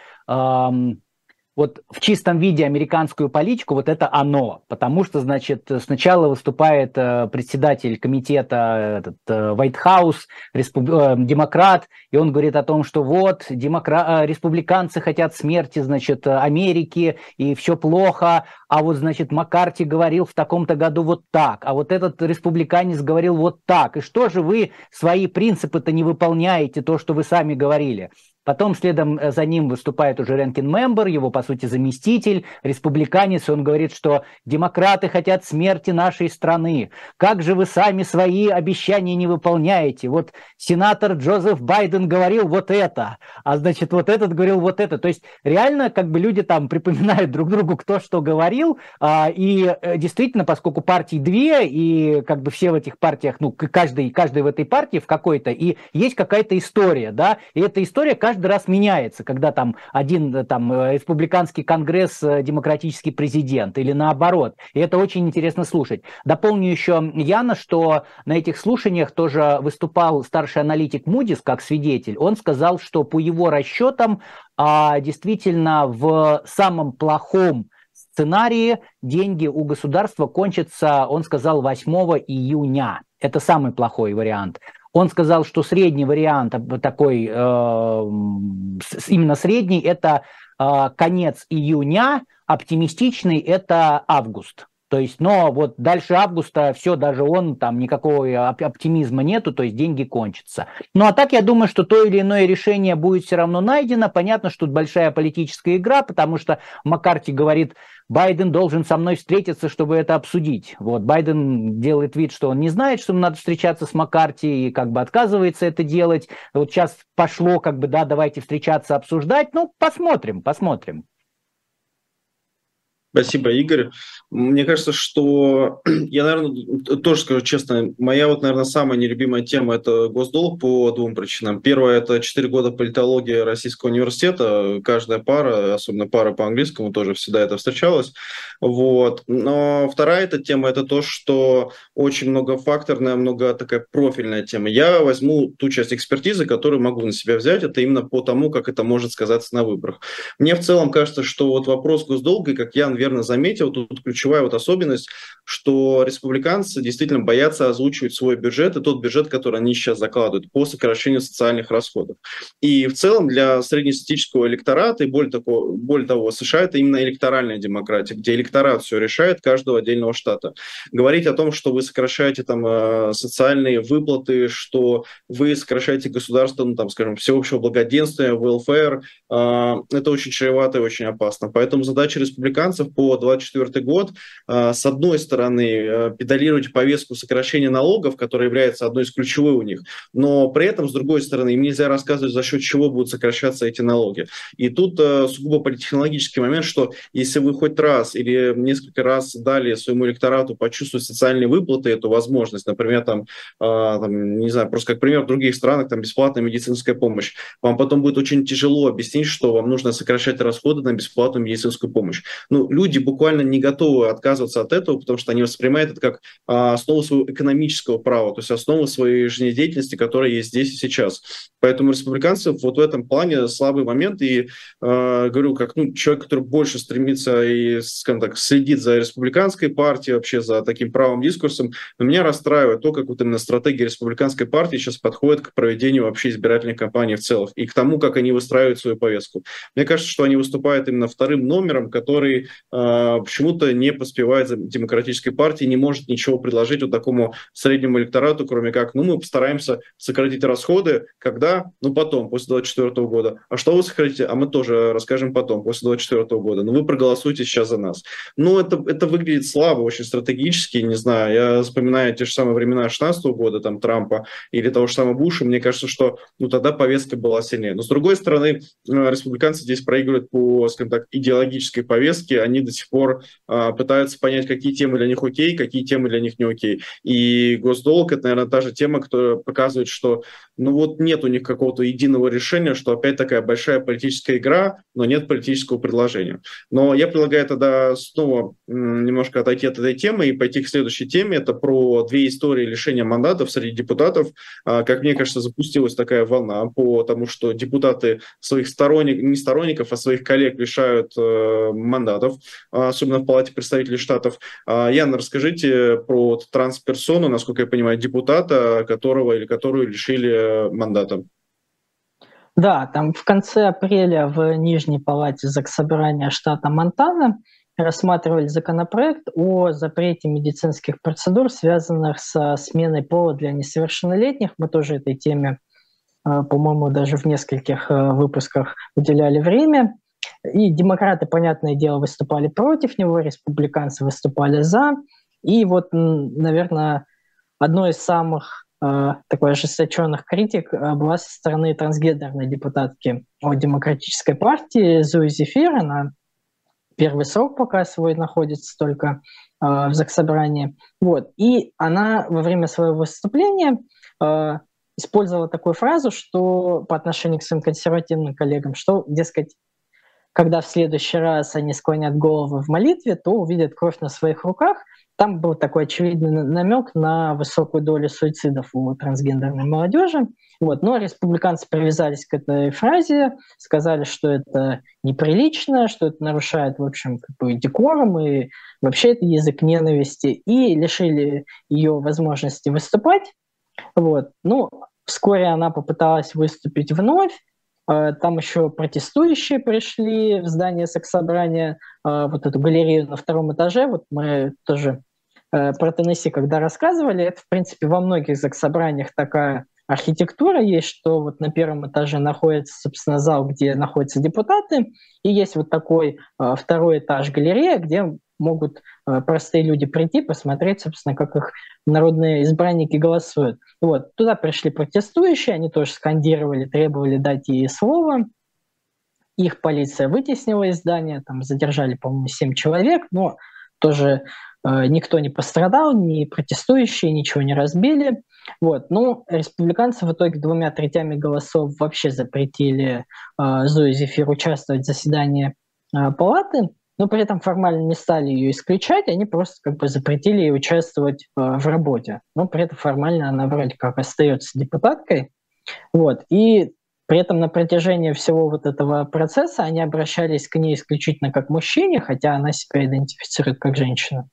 вот в чистом виде американскую политику, вот это оно. Потому что, значит, сначала выступает э, председатель комитета этот, White House, респуб... э, демократ, и он говорит о том, что вот, демокра... Э, республиканцы хотят смерти, значит, Америки, и все плохо, а вот, значит, Маккарти говорил в таком-то году вот так, а вот этот республиканец говорил вот так. И что же вы свои принципы-то не выполняете, то, что вы сами говорили? Потом следом э, за ним выступает уже Ренкин Мембер, его, по сути, заместитель, республиканец. Он говорит, что демократы хотят смерти нашей страны. Как же вы сами свои обещания не выполняете? Вот сенатор Джозеф Байден говорил вот это, а значит, вот этот говорил вот это. То есть реально как бы люди там припоминают друг другу, кто что говорил. А, и э, действительно, поскольку партий две, и как бы все в этих партиях, ну, каждый, каждый в этой партии в какой-то, и есть какая-то история, да, и эта история раз меняется, когда там один э, там э, республиканский конгресс, э, демократический президент или наоборот. И это очень интересно слушать. Дополню еще Яна, что на этих слушаниях тоже выступал старший аналитик Мудис как свидетель. Он сказал, что по его расчетам а, действительно в самом плохом сценарии деньги у государства кончатся, он сказал, 8 июня. Это самый плохой вариант. Он сказал, что средний вариант такой, э, именно средний, это э, конец июня, оптимистичный это август. То есть, но вот дальше августа все, даже он, там никакого оптимизма нету, то есть деньги кончатся. Ну а так я думаю, что то или иное решение будет все равно найдено. Понятно, что тут большая политическая игра, потому что Маккарти говорит, Байден должен со мной встретиться, чтобы это обсудить. Вот Байден делает вид, что он не знает, что ему надо встречаться с Маккарти и как бы отказывается это делать. Вот сейчас пошло как бы, да, давайте встречаться, обсуждать. Ну, посмотрим, посмотрим. Спасибо, Игорь. Мне кажется, что я, наверное, тоже скажу честно, моя вот, наверное, самая нелюбимая тема – это госдолг по двум причинам. Первое – это 4 года политологии Российского университета. Каждая пара, особенно пара по английскому, тоже всегда это встречалась. Вот. Но вторая эта тема – это то, что очень многофакторная, много такая профильная тема. Я возьму ту часть экспертизы, которую могу на себя взять. Это именно по тому, как это может сказаться на выборах. Мне в целом кажется, что вот вопрос госдолга, как я верно заметил, тут ключевая вот особенность, что республиканцы действительно боятся озвучивать свой бюджет и тот бюджет, который они сейчас закладывают по сокращению социальных расходов. И в целом для среднестатистического электората, и более, такого, более того, США это именно электоральная демократия, где электорат все решает каждого отдельного штата. Говорить о том, что вы сокращаете там э, социальные выплаты, что вы сокращаете государство, ну, там, скажем, всеобщего благоденствия, welfare, э, это очень чревато и очень опасно. Поэтому задача республиканцев по 2024 год, э, с одной стороны, педалировать повестку сокращения налогов, которая является одной из ключевых у них, но при этом, с другой стороны, им нельзя рассказывать, за счет чего будут сокращаться эти налоги. И тут сугубо политтехнологический момент, что если вы хоть раз или несколько раз дали своему электорату почувствовать социальные выплаты, эту возможность, например, там, э, там, не знаю, просто как пример в других странах, там бесплатная медицинская помощь, вам потом будет очень тяжело объяснить, что вам нужно сокращать расходы на бесплатную медицинскую помощь. Ну, люди буквально не готовы отказываться от этого, потому что они воспринимают это как э, основу своего экономического права, то есть основу своей жизнедеятельности, которая есть здесь и сейчас. Поэтому республиканцы вот в этом плане слабый момент, и э, говорю, как ну, человек, который больше стремится и, скажем так, следит за республиканской партией, вообще за таким правым дискурсом, но меня расстраивает то, как вот именно стратегия республиканской партии сейчас подходит к проведению вообще избирательной кампании в целом и к тому, как они выстраивают свою повестку. Мне кажется, что они выступают именно вторым номером, который почему-то не поспевает за демократической партией, не может ничего предложить вот такому среднему электорату, кроме как, ну, мы постараемся сократить расходы, когда? Ну, потом, после 2024 года. А что вы сократите? А мы тоже расскажем потом, после 2024 года. Ну, вы проголосуйте сейчас за нас. Ну, это, это выглядит слабо, очень стратегически, не знаю. Я вспоминаю те же самые времена 16 года, там, Трампа или того же самого Буша. Мне кажется, что, ну, тогда повестка была сильнее. Но, с другой стороны, э, республиканцы здесь проигрывают по, скажем так, идеологической повестке. Они до сих пор а, пытаются понять, какие темы для них окей, какие темы для них не окей. И госдолг – это, наверное, та же тема, которая показывает, что, ну, вот нет у них какого-то единого решения, что опять такая большая политическая игра, но нет политического предложения. Но я предлагаю тогда снова немножко отойти от этой темы и пойти к следующей теме. Это про две истории лишения мандатов среди депутатов. А, как мне кажется, запустилась такая волна по тому, что депутаты своих сторонников, не сторонников, а своих коллег лишают э, мандатов, особенно в Палате представителей штатов. А, Яна, расскажите про трансперсону, насколько я понимаю, депутата, которого или которую лишили мандата. Да, там в конце апреля в Нижней палате Заксобрания штата Монтана рассматривали законопроект о запрете медицинских процедур, связанных со сменой пола для несовершеннолетних. Мы тоже этой теме, э, по-моему, даже в нескольких э, выпусках уделяли время. И демократы, понятное дело, выступали против него, республиканцы выступали за. И вот, наверное, одной из самых Э, такой ожесточенных критик э, была со стороны трансгендерной депутатки от Демократической партии Зои Зефир. Она первый срок пока свой находится только э, в Заксобрании. Вот. И она во время своего выступления э, использовала такую фразу, что по отношению к своим консервативным коллегам, что, дескать, когда в следующий раз они склонят головы в молитве, то увидят кровь на своих руках, там был такой очевидный намек на высокую долю суицидов у трансгендерной молодежи. Вот. Но республиканцы привязались к этой фразе, сказали, что это неприлично, что это нарушает, в общем, как бы декорум и вообще это язык ненависти, и лишили ее возможности выступать. Вот. Ну, вскоре она попыталась выступить вновь, там еще протестующие пришли в здание секс-собрания, э, вот эту галерею на втором этаже. Вот мы тоже э, про Теннесси, когда рассказывали, это, в принципе, во многих заксобраниях такая архитектура есть, что вот на первом этаже находится, собственно, зал, где находятся депутаты, и есть вот такой второй этаж галерея, где могут простые люди прийти, посмотреть, собственно, как их народные избранники голосуют. Вот. Туда пришли протестующие, они тоже скандировали, требовали дать ей слово. Их полиция вытеснила из здания, там задержали, по-моему, 7 человек, но тоже э, никто не пострадал, ни протестующие ничего не разбили. Вот. Ну, республиканцы в итоге двумя третями голосов вообще запретили э, Зои Зефир участвовать в заседании э, палаты но при этом формально не стали ее исключать, они просто как бы запретили ей участвовать э, в работе. Но при этом формально она вроде как остается депутаткой. Вот. И При этом на протяжении всего вот этого процесса они обращались к ней исключительно как мужчине, хотя она себя идентифицирует как женщина.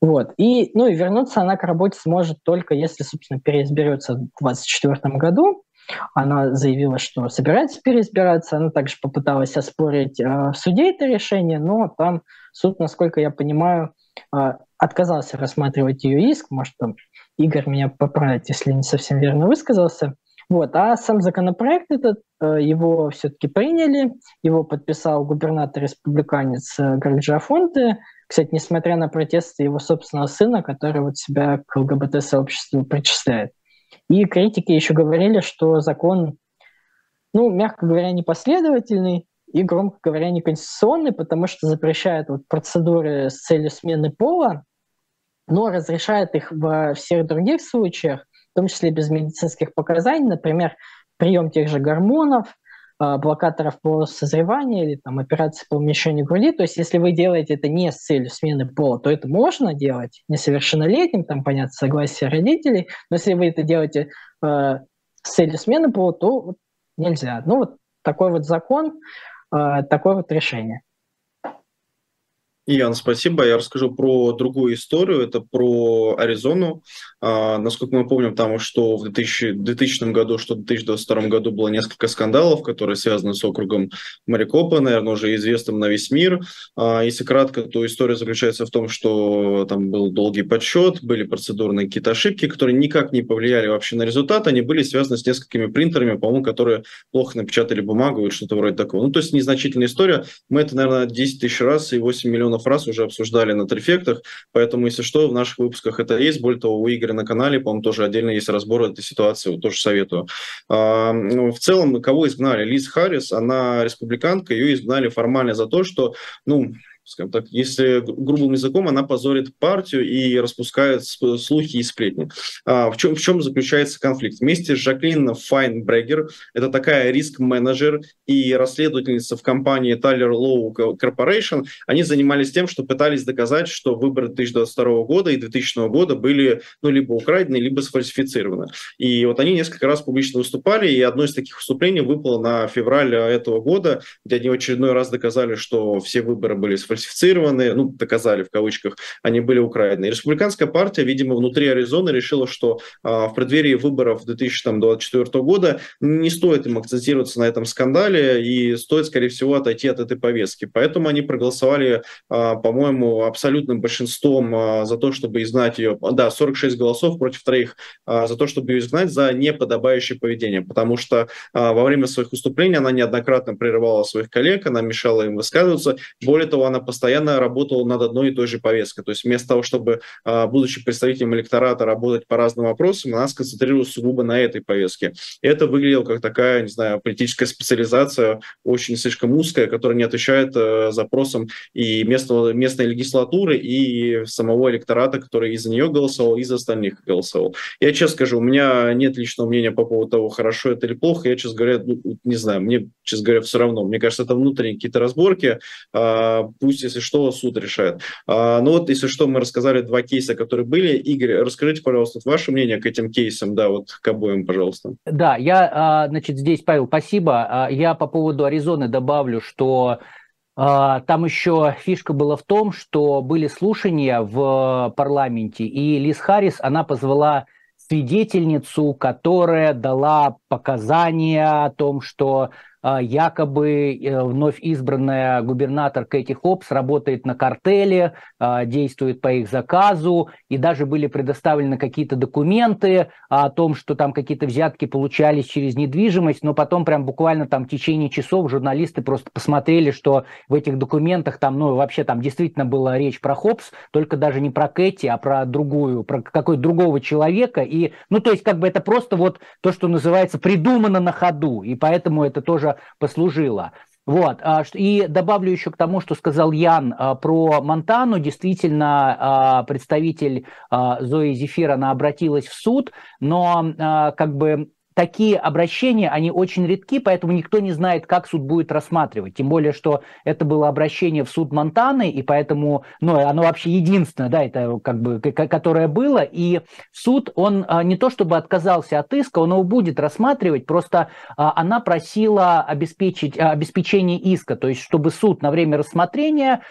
Вот. И, ну, и вернуться она к работе сможет только если, собственно, переизберется в 2024 году. Она заявила, что собирается переизбираться. Она также попыталась оспорить э, в суде это решение, но там суд, насколько я понимаю, э, отказался рассматривать ее иск. Может, там Игорь меня поправит, если не совсем верно высказался. Вот. А сам законопроект этот, э, его все-таки приняли, его подписал губернатор-республиканец Гарджа Фонте. Кстати, несмотря на протесты его собственного сына, который вот себя к ЛГБТ-сообществу причисляет. И критики еще говорили, что закон, ну, мягко говоря, непоследовательный и, громко говоря, неконституционный, потому что запрещает вот процедуры с целью смены пола, но разрешает их во всех других случаях, в том числе без медицинских показаний, например, прием тех же гормонов, блокаторов по созреванию или там, операции по уменьшению груди. То есть если вы делаете это не с целью смены пола, то это можно делать несовершеннолетним, там, понятно, согласие родителей. Но если вы это делаете э, с целью смены пола, то вот нельзя. Ну вот такой вот закон, э, такое вот решение. Ян, спасибо. Я расскажу про другую историю. Это про Аризону. А, насколько мы помним, там что в 2000, 2000 году, что в 2022 году было несколько скандалов, которые связаны с округом Марикопа, наверное, уже известным на весь мир. А, если кратко, то история заключается в том, что там был долгий подсчет, были процедурные какие-то ошибки, которые никак не повлияли вообще на результат. Они были связаны с несколькими принтерами, по-моему, которые плохо напечатали бумагу или что-то вроде такого. Ну, то есть незначительная история. Мы это, наверное, 10 тысяч раз и 8 миллионов миллионов раз уже обсуждали на трефектах, поэтому, если что, в наших выпусках это есть. Более того, у Игоря на канале, по-моему, тоже отдельно есть разбор этой ситуации, вот тоже советую. А, ну, в целом, кого изгнали? Лиз Харрис, она республиканка, ее изгнали формально за то, что, ну, скажем так, если грубым языком, она позорит партию и распускает слухи и сплетни. А, в, чем, в чем заключается конфликт? Вместе с Жаклин Файнбрегер, это такая риск-менеджер и расследовательница в компании Tyler Low Corporation, они занимались тем, что пытались доказать, что выборы 2022 года и 2000 года были ну, либо украдены, либо сфальсифицированы. И вот они несколько раз публично выступали, и одно из таких выступлений выпало на февраль этого года, где они в очередной раз доказали, что все выборы были сфальсифицированы сфальсифицированы, ну, доказали в кавычках, они были украдены. И республиканская партия, видимо, внутри Аризоны решила, что а, в преддверии выборов 2024 года не стоит им акцентироваться на этом скандале и стоит, скорее всего, отойти от этой повестки. Поэтому они проголосовали, а, по-моему, абсолютным большинством а, за то, чтобы изгнать ее, да, 46 голосов против троих а, за то, чтобы ее изгнать за неподобающее поведение, потому что а, во время своих выступлений она неоднократно прерывала своих коллег, она мешала им высказываться. Более того, она постоянно работал над одной и той же повесткой. То есть вместо того, чтобы, а, будучи представителем электората, работать по разным вопросам, она сконцентрировалась сугубо на этой повестке. И это выглядело как такая, не знаю, политическая специализация, очень слишком узкая, которая не отвечает э, запросам и местного, местной легислатуры, и самого электората, который и за нее голосовал, и за остальных голосовал. Я честно скажу, у меня нет личного мнения по поводу того, хорошо это или плохо. Я, честно говоря, ну, не знаю, мне, честно говоря, все равно. Мне кажется, это внутренние какие-то разборки. А, пусть если что, суд решает. А, ну вот, если что, мы рассказали два кейса, которые были. Игорь, расскажите, пожалуйста, ваше мнение к этим кейсам, да, вот к обоим, пожалуйста. Да, я, а, значит, здесь, Павел, спасибо. А, я по поводу Аризоны добавлю, что а, там еще фишка была в том, что были слушания в парламенте, и Лиз Харрис, она позвала свидетельницу, которая дала показания о том, что якобы э, вновь избранная губернатор Кэти Хопс работает на картеле, а, действует по их заказу, и даже были предоставлены какие-то документы о том, что там какие-то взятки получались через недвижимость, но потом прям буквально там в течение часов журналисты просто посмотрели, что в этих документах там, ну, вообще там действительно была речь про Хопс, только даже не про Кэти, а про другую, про какой-то другого человека, и, ну, то есть как бы это просто вот то, что называется придумано на ходу, и поэтому это тоже послужило. Вот. А и добавлю еще к тому, что сказал Ян а, про Монтану. Действительно, а, представитель Зои Зефир, она обратилась в суд, но как бы такие обращения, они очень редки, поэтому никто не знает, как суд будет рассматривать. Тем более, что это было обращение в суд Монтаны, и поэтому, ну, оно вообще единственное, да, это как бы, которое было, и суд, он а, не то чтобы отказался от иска, он его будет рассматривать, просто а, она просила обеспечить, а, обеспечение иска, то есть чтобы суд на время рассмотрения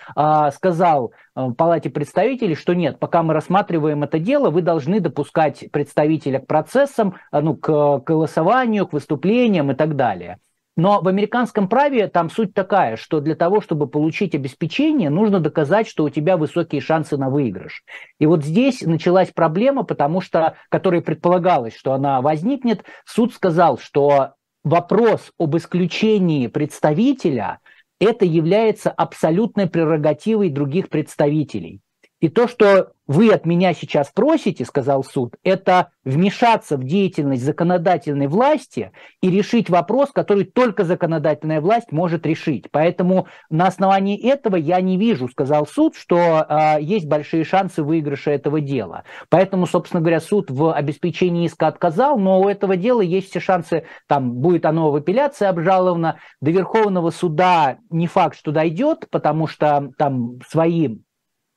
сказал Палате представителей, что нет, пока мы рассматриваем это дело, вы должны допускать представителя к процессам, ну, к голосованию, к выступлениям и так далее. Но в американском праве там суть такая, что для того, чтобы получить обеспечение, нужно доказать, что у тебя высокие шансы на выигрыш. И вот здесь началась проблема, потому что, которая предполагалось, что она возникнет, суд сказал, что вопрос об исключении представителя это является абсолютной прерогативой других представителей. И то, что вы от меня сейчас просите, сказал суд, это вмешаться в деятельность законодательной власти и решить вопрос, который только законодательная власть может решить. Поэтому на основании этого я не вижу, сказал суд, что э, есть большие шансы выигрыша этого дела. Поэтому, собственно говоря, суд в обеспечении иска отказал, но у этого дела есть все шансы, там будет оно в апелляции обжаловано, до Верховного суда не факт, что дойдет, потому что там свои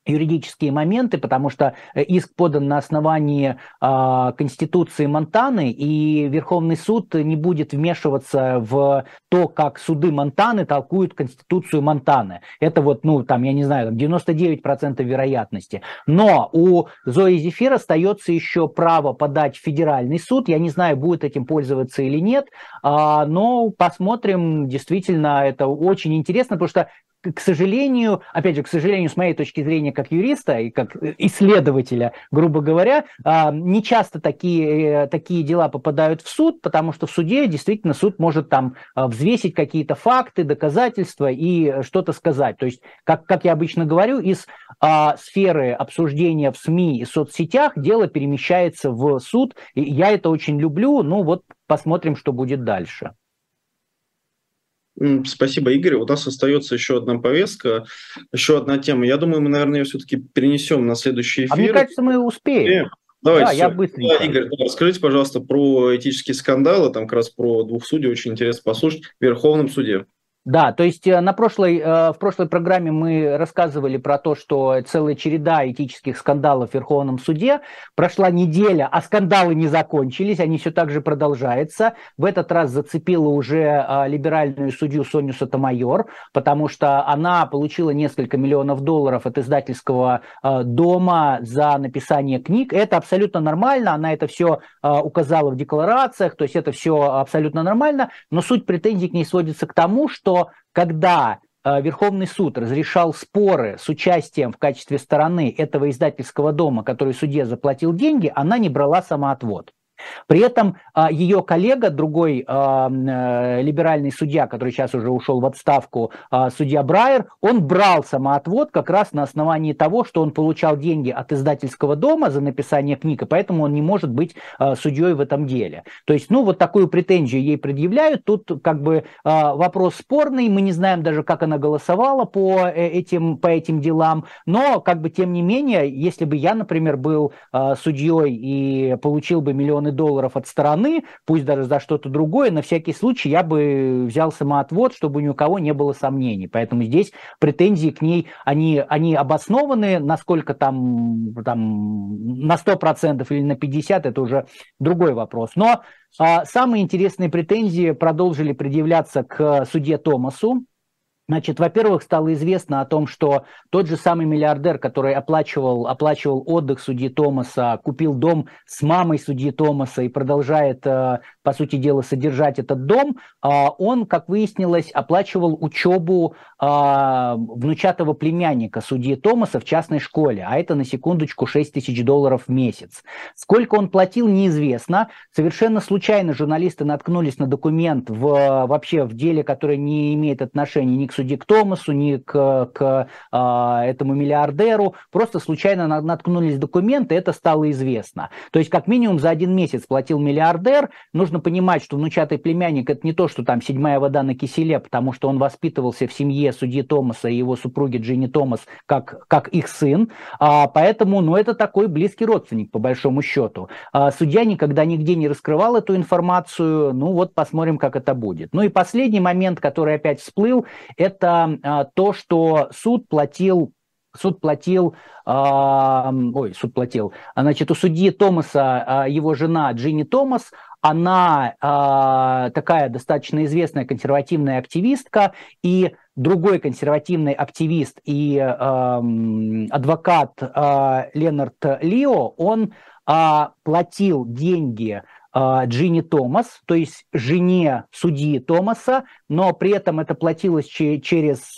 юридические моменты, потому что э, иск подан на основании э, Конституции Монтаны, и Верховный суд не будет вмешиваться в то, как суды Монтаны толкуют Конституцию Монтаны. Это вот, ну, там, я не знаю, 99% вероятности. Но у Зои Зефир остается еще право подать в федеральный суд. Я не знаю, будет этим пользоваться или нет, э, но посмотрим. Действительно, это очень интересно, потому что к сожалению, опять же, к сожалению, с моей точки зрения, как юриста и как исследователя, грубо говоря, а, не часто такие, такие дела попадают в суд, потому что в суде действительно суд может там а, взвесить какие-то факты, доказательства и что-то сказать. То есть, как, как я обычно говорю, из а, сферы обсуждения в СМИ и соцсетях дело перемещается в суд. И я это очень люблю. Ну вот посмотрим, что будет дальше. Спасибо, Игорь. У нас остается еще одна повестка, еще одна тема. Я думаю, мы, наверное, ее все-таки перенесем на следующий эфир. А мне кажется, мы успеем. Давайте, да, я быстренько. Да, Игорь, да, расскажите, пожалуйста, про этические скандалы, там как раз про двух судей, очень интересно послушать, в Верховном суде. Да, то есть э, на прошлой, э, в прошлой программе мы рассказывали про то, что целая череда этических скандалов в Верховном суде. Прошла неделя, а скандалы не закончились, они все так же продолжаются. В этот раз зацепила уже э, либеральную судью Соню Сотомайор, потому что она получила несколько миллионов долларов от издательского дома за написание книг. Это абсолютно нормально, она это все указала в декларациях, то есть это все абсолютно нормально, но суть претензий к ней сводится к тому, что когда э, Верховный суд разрешал споры с участием в качестве стороны этого издательского дома, который судье заплатил деньги, она не брала самоотвод. При этом а, ее коллега, другой а, э, либеральный судья, который сейчас уже ушел в отставку, а, судья Брайер, он брал самоотвод как раз на основании того, что он получал деньги от издательского дома за написание книг, и поэтому он не может быть судьей в этом деле. То есть, ну, вот такую претензию ей предъявляют. Тут как бы вопрос спорный, мы не знаем даже, как она голосовала по э, этим, по этим делам, но как бы тем не менее, если бы я, например, был судьей и получил бы миллионы миллионы долларов от стороны, пусть даже за что-то другое, на всякий случай я бы взял самоотвод, чтобы ни у кого не было сомнений. Поэтому здесь претензии к ней, они, они обоснованы, насколько там, там на 100% или на 50%, это уже другой вопрос. Но а, самые интересные претензии продолжили предъявляться к судье Томасу, Значит, во-первых, стало известно о том, что тот же самый миллиардер, который оплачивал, оплачивал отдых судьи Томаса, купил дом с мамой судьи Томаса и продолжает, э, по сути дела, содержать этот дом, а он, как выяснилось, оплачивал учебу а, внучатого племянника судьи Томаса в частной школе, а это на секундочку 6 тысяч долларов в месяц. Сколько он платил, неизвестно. Совершенно случайно журналисты наткнулись на документ в, вообще в деле, который не имеет отношения ни к судье к Томасу, ни к, к а, этому миллиардеру. Просто случайно наткнулись документы, это стало известно. То есть как минимум за один месяц платил миллиардер, нужно нужно понимать, что внучатый племянник это не то, что там седьмая вода на киселе, потому что он воспитывался в семье судьи Томаса и его супруги Джинни Томас как, как их сын, а, поэтому, ну, это такой близкий родственник, по большому счету. А, судья никогда нигде не раскрывал эту информацию, ну, вот посмотрим, как это будет. Ну и последний момент, который опять всплыл, это а, то, что суд платил суд платил, э, ой, суд платил, значит, у судьи Томаса э, его жена Джинни Томас, она э, такая достаточно известная консервативная активистка, и другой консервативный активист и э, адвокат э, Ленард Лио, он э, платил деньги Джинни Томас, то есть жене судьи Томаса, но при этом это платилось через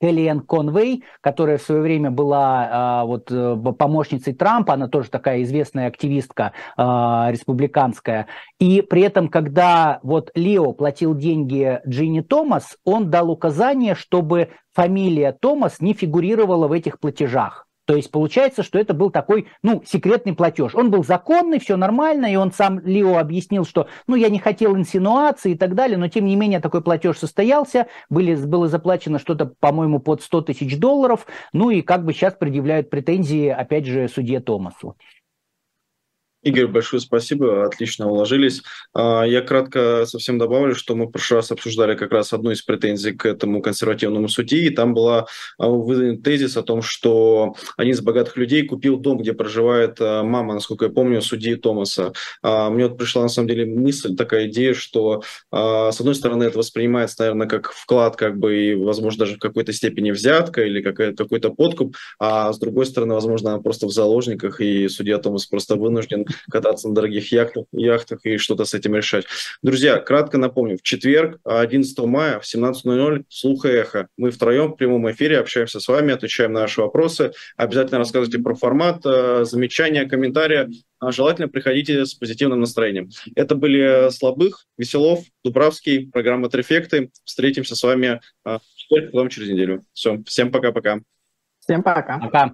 Элиэн Конвей, которая в свое время была а, вот, э, помощницей Трампа, она тоже такая известная активистка а, республиканская. И при этом, когда вот Лео платил деньги Джинни Томас, он дал указание, чтобы фамилия Томас не фигурировала в этих платежах. То есть получается, что это был такой, ну, секретный платеж. Он был законный, все нормально, и он сам Лио объяснил, что, ну, я не хотел инсинуации и так далее, но тем не менее такой платеж состоялся, были, было заплачено что-то, по-моему, под 100 тысяч долларов, ну и как бы сейчас предъявляют претензии, опять же, судье Томасу. Игорь, большое спасибо, отлично уложились. А, я кратко совсем добавлю, что мы в прошлый раз обсуждали как раз одну из претензий к этому консервативному судьи, и там была а, выдан тезис о том, что один из богатых людей купил дом, где проживает а, мама, насколько я помню, судьи Томаса. Мне вот пришла на самом деле мысль, такая идея, что с одной стороны это воспринимается, наверное, как вклад, как бы, и, возможно, даже в какой-то степени взятка или какой-то подкуп, а с другой стороны, возможно, она просто в заложниках, и судья Томас просто вынужден кататься на дорогих яхтах, яхтах и что-то с этим решать. Друзья, кратко напомню, в четверг, 11 мая в 17.00 «Слух и эхо». Мы втроем в прямом эфире общаемся с вами, отвечаем на ваши вопросы. Обязательно рассказывайте про формат, э, замечания, комментарии. А желательно приходите с позитивным настроением. Это были Слабых, Веселов, Дубравский, программа «Трефекты». Встретимся с вами э, в четверг, потом через неделю. Все, всем пока-пока. Всем пока. Пока.